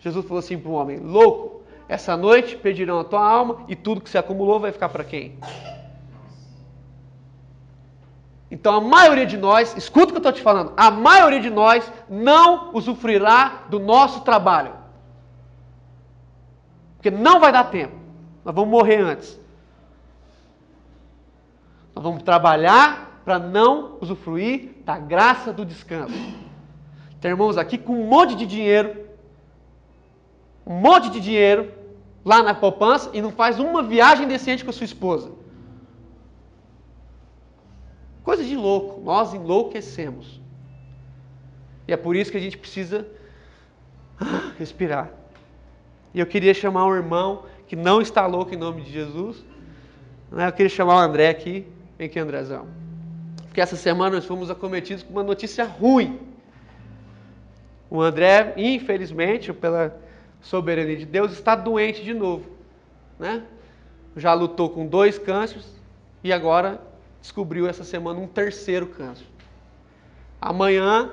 C: Jesus falou assim para o homem: Louco, essa noite pedirão a tua alma e tudo que se acumulou vai ficar para quem? Então a maioria de nós, escuta o que eu estou te falando, a maioria de nós não usufruirá do nosso trabalho. Porque não vai dar tempo. Nós vamos morrer antes. Nós vamos trabalhar para não usufruir da graça do descanso. Tem irmãos aqui com um monte de dinheiro, um monte de dinheiro lá na poupança e não faz uma viagem decente com a sua esposa. Coisa de louco, nós enlouquecemos. E é por isso que a gente precisa respirar. E eu queria chamar um irmão que não está louco em nome de Jesus. Né? Eu queria chamar o André aqui. Vem aqui, Andrezão. Porque essa semana nós fomos acometidos com uma notícia ruim. O André, infelizmente, pela soberania de Deus, está doente de novo. Né? Já lutou com dois cânceres e agora descobriu essa semana um terceiro câncer. Amanhã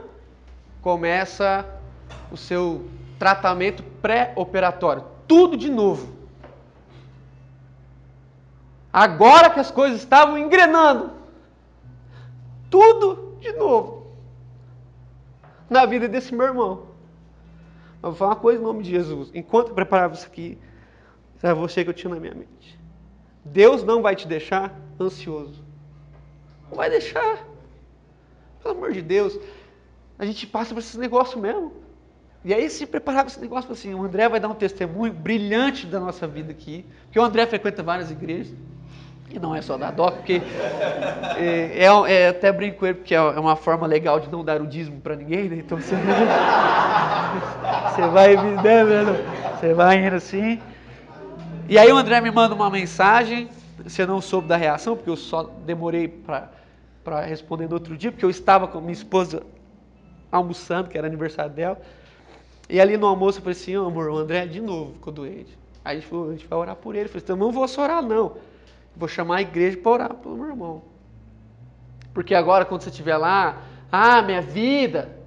C: começa o seu tratamento pré-operatório. Tudo de novo. Agora que as coisas estavam engrenando. Tudo de novo. Na vida desse meu irmão. Mas vou falar uma coisa em nome de Jesus. Enquanto eu preparava isso aqui, era você que eu tinha na minha mente. Deus não vai te deixar ansioso. Não vai deixar. Pelo amor de Deus. A gente passa por esse negócio mesmo. E aí se preparava esse negócio assim, o André vai dar um testemunho brilhante da nossa vida aqui, porque o André frequenta várias igrejas, e não é só da DOC, porque é, é, é, até brinco com ele, porque é, é uma forma legal de não dar o dízimo para ninguém, né? Então você, você vai né, você vai indo assim. E aí o André me manda uma mensagem, você não soube da reação, porque eu só demorei para responder no outro dia, porque eu estava com minha esposa almoçando, que era aniversário dela. E ali no almoço eu falei assim, oh, amor, o André de novo ficou doente. Aí a gente falou, a gente vai orar por ele. Eu falei, então não vou orar não. Vou chamar a igreja para orar pelo meu irmão. Porque agora quando você estiver lá, ah, minha vida.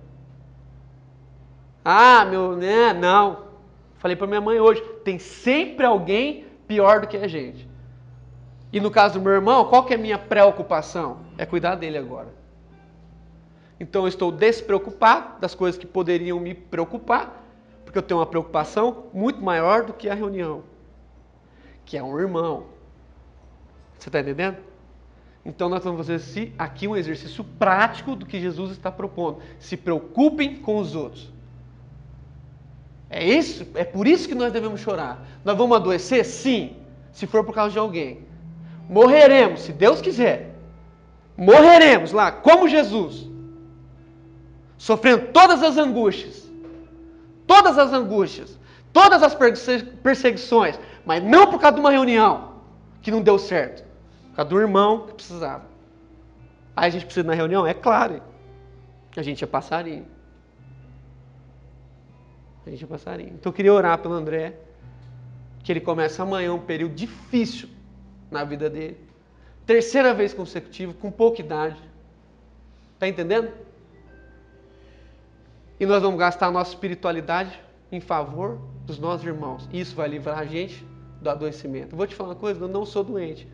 C: Ah, meu, né, não. Falei para minha mãe hoje, tem sempre alguém pior do que a gente. E no caso do meu irmão, qual que é a minha preocupação? É cuidar dele agora. Então eu estou despreocupado das coisas que poderiam me preocupar, porque eu tenho uma preocupação muito maior do que a reunião, que é um irmão. Você está entendendo? Então nós vamos fazer aqui um exercício prático do que Jesus está propondo. Se preocupem com os outros. É isso, é por isso que nós devemos chorar. Nós vamos adoecer? Sim, se for por causa de alguém. Morreremos, se Deus quiser. Morreremos lá, como Jesus sofrendo todas as angústias, todas as angústias, todas as perseguições, mas não por causa de uma reunião que não deu certo, por causa do irmão que precisava. Aí a gente precisa ir na reunião? É claro. A gente é passarinho. A gente é passarinho. Então eu queria orar pelo André, que ele começa amanhã um período difícil na vida dele. Terceira vez consecutiva, com pouca idade. Está entendendo? E nós vamos gastar a nossa espiritualidade em favor dos nossos irmãos. Isso vai livrar a gente do adoecimento. Vou te falar uma coisa, eu não sou doente.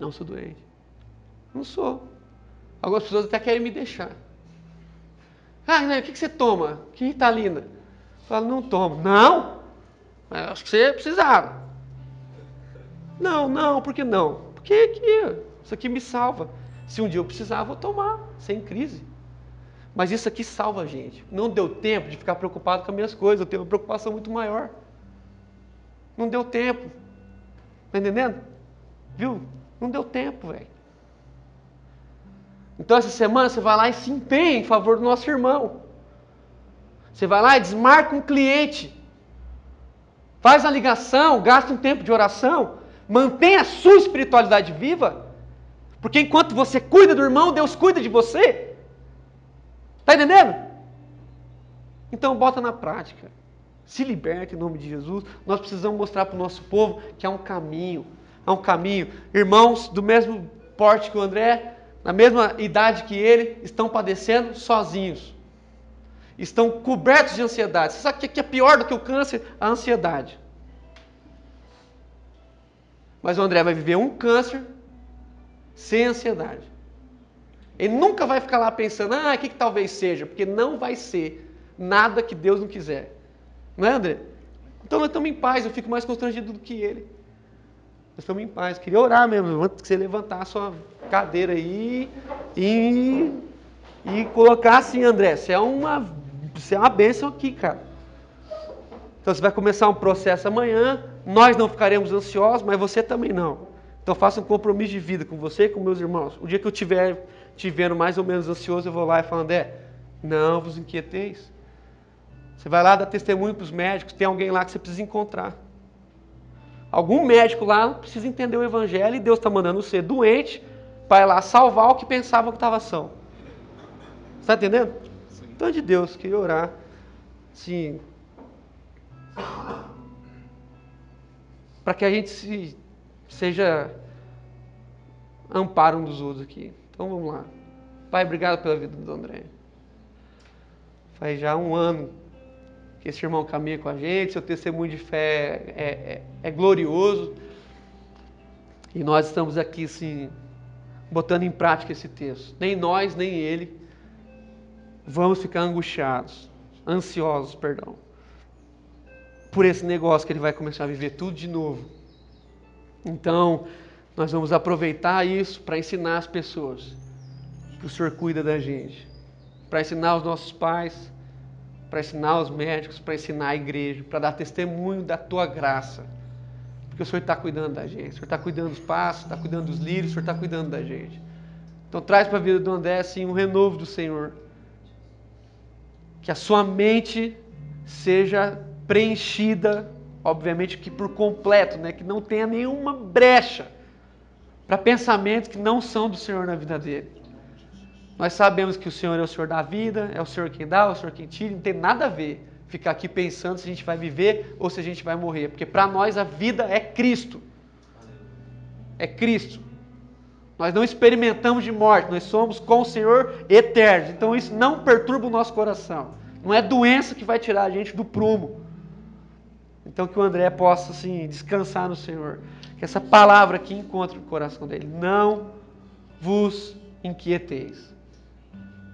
C: Não sou doente. Não sou. Algumas pessoas até querem me deixar. Ah, né, o que, você toma? Que Ritalina? Eu falo, não tomo. Não? Mas acho que você precisava. Não, não, por que não? Porque isso aqui me salva. Se um dia eu precisar, eu vou tomar, sem crise. Mas isso aqui salva a gente. Não deu tempo de ficar preocupado com as minhas coisas. Eu tenho uma preocupação muito maior. Não deu tempo. Tá entendendo? Viu? Não deu tempo, velho. Então essa semana você vai lá e se empenha em favor do nosso irmão. Você vai lá e desmarca um cliente. Faz a ligação, gasta um tempo de oração, mantém a sua espiritualidade viva. Porque enquanto você cuida do irmão, Deus cuida de você. Está entendendo? Então bota na prática. Se liberta em nome de Jesus. Nós precisamos mostrar para o nosso povo que há um caminho. Há um caminho. Irmãos do mesmo porte que o André, na mesma idade que ele, estão padecendo sozinhos. Estão cobertos de ansiedade. Você sabe o que é pior do que o câncer? A ansiedade. Mas o André vai viver um câncer sem ansiedade. Ele nunca vai ficar lá pensando, ah, o que, que talvez seja, porque não vai ser nada que Deus não quiser. Não é, André? Então nós estamos em paz, eu fico mais constrangido do que ele. Nós estamos em paz. Queria orar mesmo, que você levantar a sua cadeira aí e, e colocar assim, André, você é uma, você é uma bênção aqui, cara. Então você vai começar um processo amanhã, nós não ficaremos ansiosos, mas você também não. Então faça um compromisso de vida com você e com meus irmãos. O dia que eu tiver te vendo mais ou menos ansioso, eu vou lá e falo, André, não vos inquieteis. Você vai lá dar testemunho para os médicos, tem alguém lá que você precisa encontrar. Algum médico lá precisa entender o evangelho e Deus está mandando você doente para ir lá salvar o que pensava que estava são. Está entendendo? Então, de Deus, queria orar. Sim. Para que a gente se, seja amparo um dos outros aqui. Então vamos lá. Pai, obrigado pela vida do André. Faz já um ano que esse irmão caminha com a gente, seu testemunho de fé é, é, é glorioso. E nós estamos aqui, assim, botando em prática esse texto. Nem nós, nem ele vamos ficar angustiados, ansiosos, perdão, por esse negócio que ele vai começar a viver tudo de novo. Então, nós vamos aproveitar isso para ensinar as pessoas que o Senhor cuida da gente, para ensinar os nossos pais, para ensinar os médicos, para ensinar a igreja, para dar testemunho da tua graça. Porque o Senhor está cuidando da gente, o Senhor está cuidando dos passos, está cuidando dos lírios, o Senhor está cuidando da gente. Então traz para a vida do André assim um renovo do Senhor. Que a sua mente seja preenchida, obviamente que por completo, né? que não tenha nenhuma brecha para pensamentos que não são do Senhor na vida dele. Nós sabemos que o Senhor é o Senhor da vida, é o Senhor quem dá, é o Senhor quem tira, não tem nada a ver ficar aqui pensando se a gente vai viver ou se a gente vai morrer, porque para nós a vida é Cristo. É Cristo. Nós não experimentamos de morte, nós somos com o Senhor eternos. Então isso não perturba o nosso coração. Não é doença que vai tirar a gente do prumo. Então que o André possa assim descansar no Senhor. Que essa palavra aqui encontre o coração dele. Não vos inquieteis.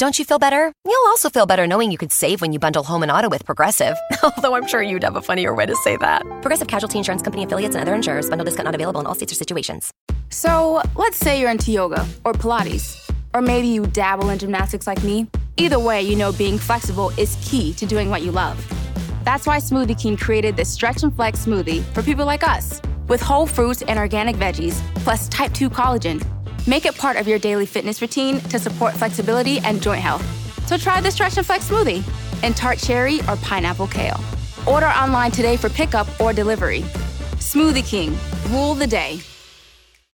D: Don't you feel better? You'll also feel better knowing you could save when you bundle home and auto with Progressive. Although I'm sure you'd have a funnier way to say that. Progressive Casualty Insurance Company affiliates and other insurers. Bundle discount not available in all states or situations.
E: So, let's say you're into yoga or Pilates, or maybe you dabble in gymnastics like me. Either way, you know being flexible is key to doing what you love. That's why Smoothie King created this Stretch and Flex smoothie for people like us, with whole fruits and organic veggies, plus type 2 collagen. Make it part of your daily fitness routine to support flexibility and joint health. So try the Stretch and Flex smoothie in tart cherry or pineapple kale. Order online today for pickup or delivery. Smoothie King, rule the day.